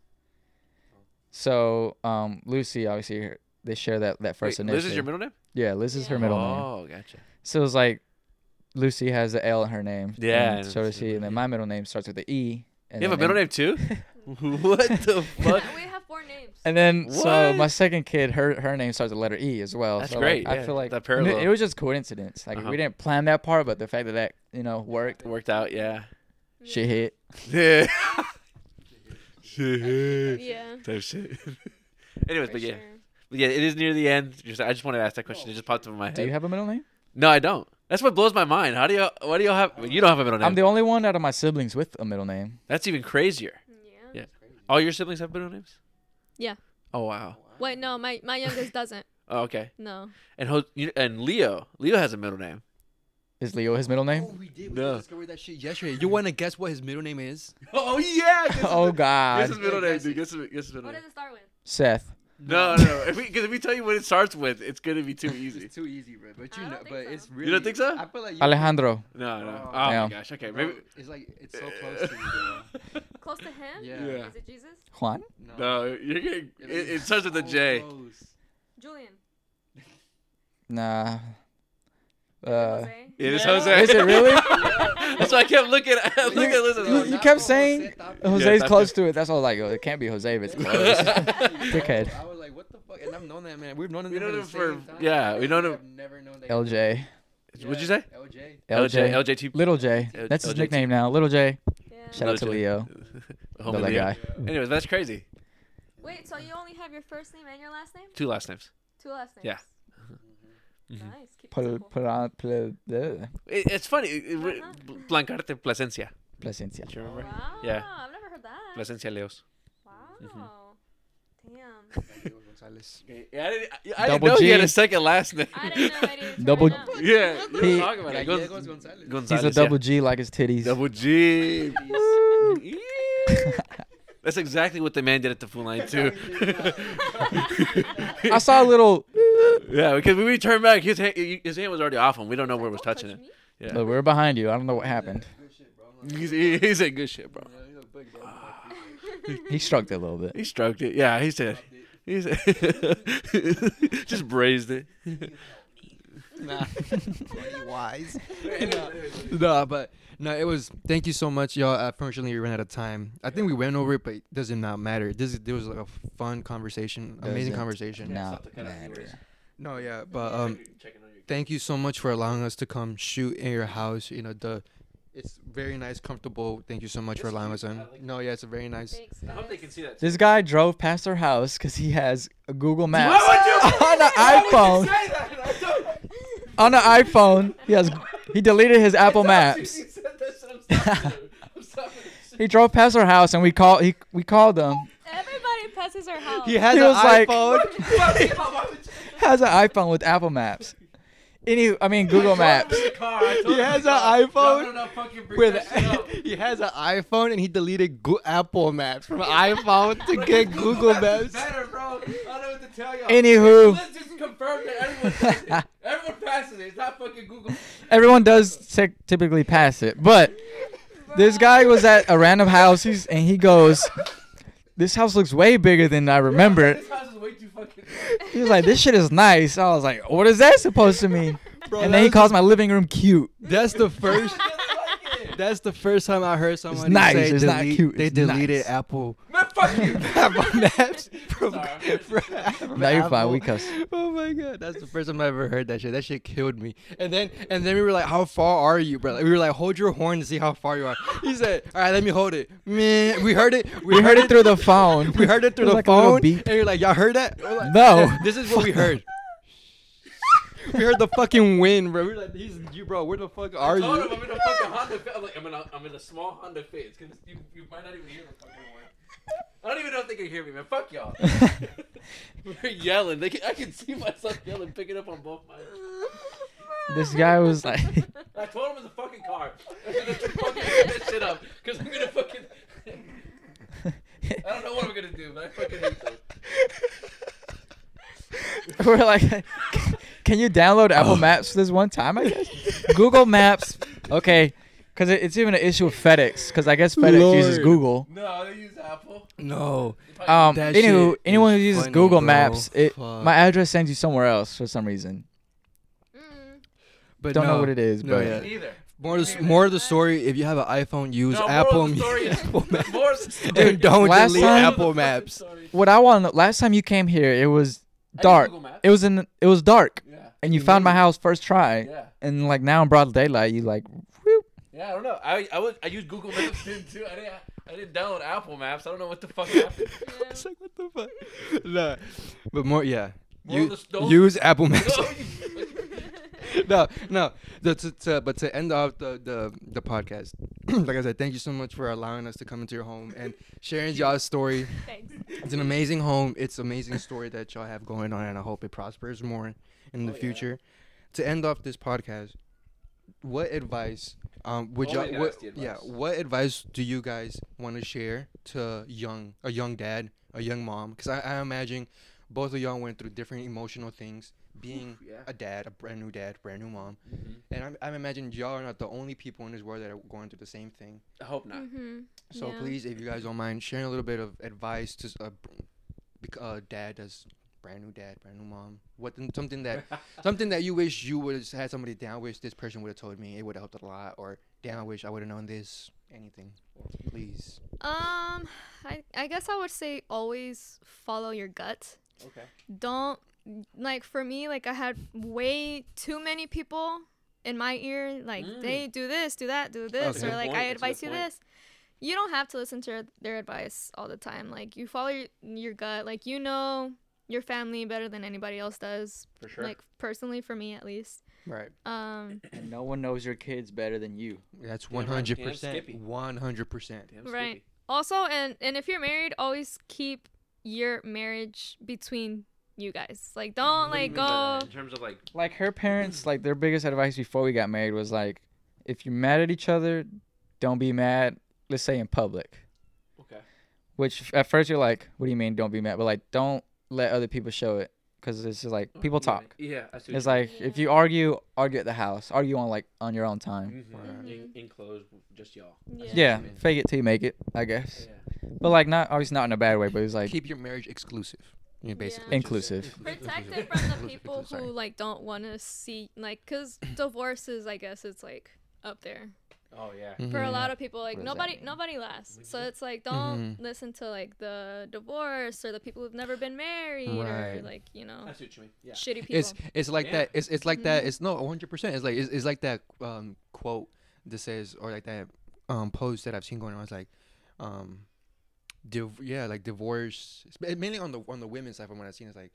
So um, Lucy, obviously, her- they share that that first Wait, initial. Liz is your middle name? Yeah, Liz is her Yeah. middle name. Oh, gotcha. So it was like Lucy has the L in her name. Yeah, and so does understand she. And then my middle name starts with the E. And You have a then middle name too? what the fuck? we have four names. And then so What? my second kid, her her name starts with the letter E as well. That's so, great, Like, yeah, I feel like that and it, parallel. it was just coincidence. Like Uh-huh. we didn't plan that part, but the fact that that you know worked, Worked out, yeah. shit hit. Yeah. shit. Yeah. Type shit. Anyways, for but yeah, sure. but yeah, it is near the end. Just, I just wanted to ask that question. It just popped up in my head. Do you have a middle name? No, I don't. That's what blows my mind. How do you? Why do y'all have? You don't have a middle name. I'm the only one out of my siblings with a middle name. That's even crazier. Yeah. Yeah. All your siblings have middle names. Yeah. Oh wow. Wait, no, my my youngest doesn't. Oh, okay. No. And Ho- you, and Leo. Leo has a middle name. Is Leo his middle name? Oh, we did. We No. discovered that shit yesterday. You want to guess what his middle name is? Oh yeah. Guess oh his, God, guess his middle name, dude. Guess his, guess his middle What name. does it start with? Seth. No, no, no. Because if we tell you what it starts with, it's gonna be too easy. It's too easy, bro. But you know, but so. it's really. You don't think so? I feel like you Alejandro. No, no. Oh. Oh, Yeah. my gosh. Okay, Bro, maybe. it's like it's so close to you. Close to him? Yeah. Yeah. Is it Jesus? Juan. No, you're getting. It, it starts with a so J. close. Julian. Nah. Is Uh, Jose? It is Yeah. Jose. Is it really? That's why I kept looking at looking at Listen. you- you kept saying- Jose's that's close it. to it. That's all. Like, oh, it can't be Jose if it's close. Dickhead. I was like, what the fuck? And I've known that man. We've known him, We known him for- time. yeah, we known him- I've never known that. LJ. What'd you say? LJ. LJ. LJ, Little J. L- That's his LJT. nickname now. Little J. Yeah. Shout out to Leo. Homie The other Leo. guy. Anyways, that's crazy. Wait, so you only have your first name and your last name? Two last names. Two last names. Yeah. Nice. Keep Pl- pl- pl- It, it's funny. It, it, Uh-huh. Blancarte Plasencia. Placencia. Do you remember? Wow. Yeah. I've never heard that. Plasencia Leos. Wow. Damn. Gonzalez. Yeah, I didn't, I didn't Double know he had G. a second last name. I didn't know that either. till Double- right now. Yeah, you He- were talking about it. Gon- Gallegos Gonzalez. Gonzalez. He's a double G like his titties. Double G. That's exactly what the man did at the Food Line too. I saw a little. yeah, because when we turned back, his hand, his hand was already off him. We don't know where it was Don't touching touch it. me. Yeah, Look, we're behind you. I don't know what happened. he's, he, he said good shit, bro. He stroked it a little bit. He stroked it. Yeah, he said. He said. just braised it. Nah. wise. no, but no, it was. Thank you so much, y'all. Unfortunately, we ran out of time. I think we went over it, but it doesn't not matter. This is this was like a fun conversation, amazing Doesn't conversation. Not matter. No, yeah, but um, thank you so much for allowing us to come shoot in your house. You know the. It's very nice, comfortable. Thank you so much for allowing us in. No, yeah, it's a very nice. Thanks, I hope they can see that. This guy drove past our house because he has a Google Maps Why would you? on an iPhone. Say that? I don't- On the iPhone, he has. He deleted his Apple Maps. He said that shit, I'm stopping it. I'm stopping it. He drove past our house and we called. He we called him. Everybody passes our house. He has He an was like- iPhone. Has an iPhone with Apple Maps. Any, I mean Google Maps. He has an iPhone with he has an iPhone and he deleted Go- Apple Maps from iPhone to get Google Maps. Better, bro. I don't know what to tell y'all. Anywho, Let's just confirm that everyone it. Everyone passes it. It's not fucking Google. everyone does ty- typically pass it, but this guy was at a random house. He's and he goes, "This house looks way bigger than I remember." This house is way too fucking. He was like, "This shit is nice." I was like, "What is that supposed to mean?" Bro, And then he calls my living room cute. That's the first. That's the first time I heard someone nice, say it's not cute, they it's deleted nice. Apple Man, fuck you. Maps from, Sorry. from Now you're fine. Apple. We cuss. Oh my god, that's the first time I ever heard that shit. That shit killed me. And then and then we were like, "How far are you, bro?" Like, we were like, "Hold your horn to see how far you are." He said, "All right, let me hold it." Man, we heard it. We heard it through the phone. We heard it through It was the like a little phone, beep. and you're like, "Y'all heard that?" We're like, No. This is what we heard. we heard the fucking wind, bro. We were like, "He's you, bro. Where the fuck are I told him you?" I'm in a fucking Honda Fit. I'm like, I'm in a, I'm in a small Honda Fit. It's gonna, you, you might not even hear the fucking one. I don't even know if they can hear me, man. Fuck y'all. We're yelling. They can, I can see myself yelling, picking up on both mics. This guy was like, I told him it's a fucking car. I said, "Let's fucking pick that shit up, cause I'm gonna fucking. I don't know what I'm gonna do, but I fucking hate them. we're like, Can you download Apple Oh. Maps this one time? I guess Google Maps. Okay, because it, it's even an issue with FedEx. Because I guess FedEx uses Lord. Google. No, they use Apple. No. Um, That anywho, shit anyone who is uses funny, Google bro. Maps, it Fuck. my address sends you somewhere else for some reason. Mm. But Don't know what it is, No, but yeah. Either. More of the, more of the story. If you have an iPhone, use No, Apple. moral of the story is- Apple Maps. moral of the story- Dude, don't last delete time- Apple Maps. what I want to know, last time you came here, it was I use dark. Google Maps. It was in it was dark, Yeah. and you found my house first try, Yeah. and like now in broad daylight, you like, whoop. Yeah, I don't know. I I was I used Google Maps then too. I didn't I didn't download Apple Maps. I don't know what the fuck happened. Yeah. It's like what the fuck? Nah. But more, yeah. Moral You, the use Apple Maps. No, no, no. The, to, to, but to end off the, the, the podcast, like I said, thank you so much for allowing us to come into your home and sharing y'all's story. Thanks. It's an amazing home. It's an amazing story that y'all have going on, and I hope it prospers more in the Oh, yeah. future. To end off this podcast, what advice um, would y'all? What, yeah, advice. what advice do you guys want to share to young a young dad, a young mom? Because I, I imagine both of y'all went through different emotional things. Being yeah. a dad, a brand new dad, brand new mom, Mhm. and I'm, I'm imagine y'all are not the only people in this world that are going through the same thing. I hope not. Mm-hmm. So Yeah. please, if you guys don't mind, sharing a little bit of advice to a bec- uh, dad that's brand new dad, brand new mom. What something that something that you wish you would have had somebody down. Wish this person would have told me. It would have helped a lot. Or damn, I wish I would have known this. Anything, please. Um, I I guess I would say always follow your gut. okay. Don't like for me like I had way too many people in my ear like Mm. they do this, do that, do this, Okay. or like point, I that's a good advise you point. this. You don't have to listen to their advice all the time. Like you follow your, your gut. Like you know your family better than anybody else does. For sure. Like personally for me at least. Right. Um And no one knows your kids better than you. That's Damn one right. hundred Damn percent. One hundred percent. Right. Also and and if you're married always keep your marriage between you guys like don't What like mean by that? go in terms of like Like her parents, like their biggest advice before we got married was like, if you're mad at each other, don't be mad. Let's say in public. okay. Which at first you're like, what do you mean don't be mad? But like, don't let other people show it because it's just like people talk. Yeah, I see It's you mean. like if you argue, argue at the house. Argue on like on your own time. Mhm. Right. In, enclosed, just y'all. Yeah. Yeah, mean. fake it till you make it, I guess. Yeah. But like not obviously not in a bad way, but it's like Keep your marriage exclusive. Yeah, Yeah. basically. inclusive. protect it from the people who like don't want to see like because divorces, i guess it's like up there Oh yeah. for a lot of people like What nobody mean? nobody lasts so it's like don't Mhm. listen to like the divorce or the people who've never been married or like you know I see what you mean. Yeah. shitty people It's it's like Yeah. that. It's it's like that. Mhm. It's no 100. percent It's like it's, it's like that um quote that says or like that um post that I've seen going on. It's like um, div- yeah, like divorce. Mainly on the on the women's side from what I've seen. It's like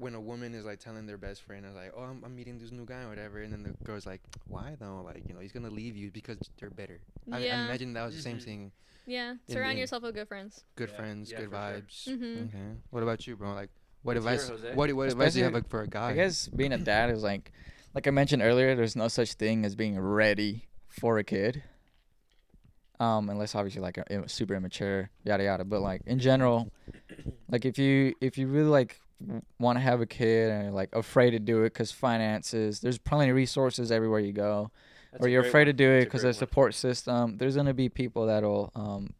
when a woman is like telling their best friend, "Is like, oh, I'm, I'm meeting this new guy or whatever," and then the girl's like, "Why though? Like, you know, he's gonna leave you because they're better." I, I Yeah. imagine that was the same Mhm. thing. yeah in surround the- yourself with good friends Good Yeah, friends, yeah, good for sure. vibes. Mhm. Okay. What about you, bro? Like, what What's advice? Jose? What what advice do you have like, for a guy? I guess being a dad is like, like I mentioned earlier, there's no such thing as being ready for a kid. Um, unless obviously like a, super immature, yada yada. But like in general, like if you if you really like want to have a kid and you're like afraid to do it because finances, there's plenty of resources everywhere you go. That's or you're afraid one. to do it because great of the one. support system. There's gonna be people that'll um,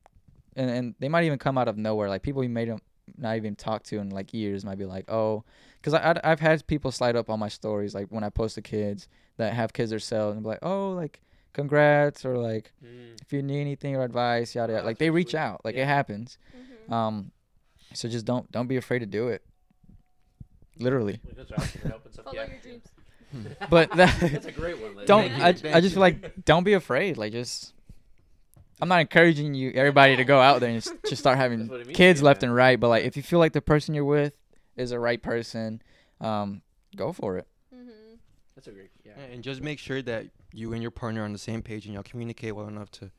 and and they might even come out of nowhere. Like people you may not not even talk to in like years might be like, oh, because I I'd- I've had people slide up on my stories like when I post the kids that have kids themselves and be like, oh, like congrats or like Mm. if you need anything or advice, yada Oh, yada. Like they reach sweet. out. Like Yeah. it happens. Mhm. Um, so just don't don't be afraid to do it. Literally. Like, those are awesome for helping stuff. follow your dreams But that, That's a great one. Liz. don't Thank you, I, I just feel like don't be afraid like just i'm not encouraging you everybody to go out there and just, just start having That's what it means, kids yeah. left and right but like if you feel like the person you're with is the right person um go for it mm-hmm. That's a great. Yeah. Yeah, and just make sure that you and your partner are on the same page and y'all communicate well enough to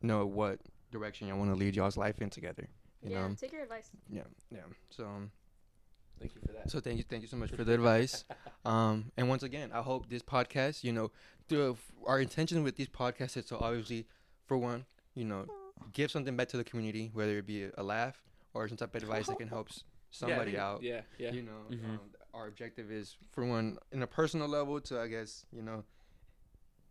know what direction y'all want to lead y'all's life in together. You yeah know, take your advice yeah, yeah. So, um, Thank you for that. so thank you, thank you so much for the advice. Um, and once again, I hope this podcast, you know, the, our intention with these podcasts is to obviously, for one, you know, give something back to the community, whether it be a laugh or some type of advice that can help somebody yeah, out. Yeah. Yeah. You know, Mhm. um, our objective is for one in a personal level to I guess you know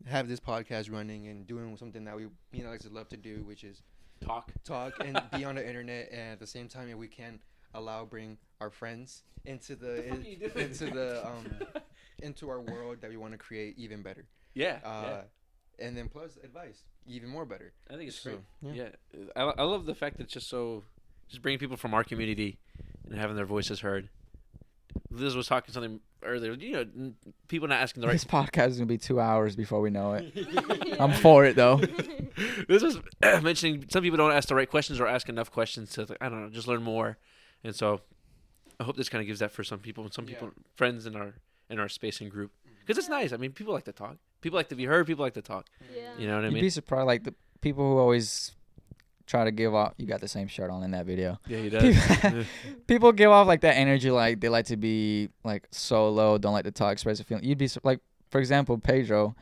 have this podcast running and doing something that we me and Alex love to do, which is Talk. talk and be on the internet, and at the same time, if we can allow bring our friends into the, fuck are into the um into our world that we want to create even better. Yeah. Uh, and then plus advice, even more better. I think it's So, great. yeah. Yeah. I, I love the fact that it's just so just bringing people from our community and having their voices heard. Liz was talking something earlier. You know, people not asking the right. This podcast is gonna be two hours before we know it. I'm for it though. this was mentioning some people don't ask the right questions or ask enough questions to I don't know, just learn more. And so I hope this kind of gives that for some people and some Yeah. people friends in our in our space and group because it's nice. I mean, people like to talk. People like to be heard. People like to talk. Yeah. You know what I mean? You'd be surprised, like the people who always try to give off. You got the same shirt on in that video. yeah, he People, people give off like that energy, like they like to be like solo, don't like to talk, express a feeling. You'd be like, for example, Pedro.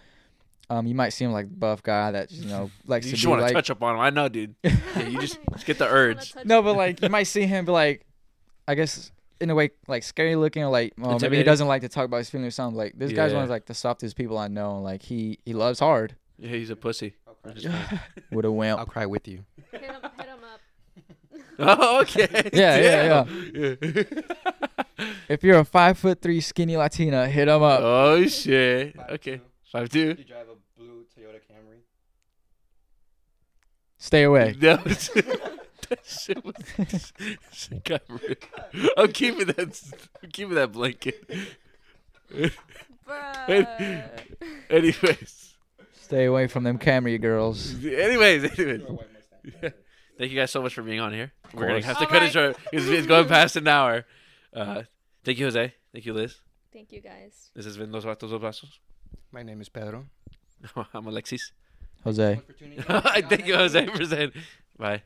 Um, you might seem like the buff guy that you know likes you to just be want to like touch up on him. I know, dude. Yeah, you just, just get the urge. no, but like you might see him be like, I guess in a way like scary looking or like well maybe he doesn't like to talk about his feelings or something. Like this guy's one Yeah. of like the softest people I know. and, Like he he loves hard Yeah, he's a pussy. I'll cry, I'm just kidding. with a wimp. I'll cry with you. Hit him, hit him up. oh, okay. Yeah, yeah, yeah, yeah. If you're a five foot three skinny Latina, hit him up. oh shit. Okay, five two. You drive a blue Toyota Camry. Stay away. No, that shit was. shit got real. I'm keeping that. I'm keeping that blanket. Bruh. Anyways, Stay away from them camera girls. anyways, anyways. Thank you guys so much for being on here. We're gonna course. have to All cut it short. It's, it's going past an hour. Uh, thank you, Jose. Thank you, Liz. Thank you guys. This has been Los Vatos Dos Vasos. My name is Pedro. I'm Alexis. Jose. Thank you so for tuning in. thank you, Jose, for saying bye.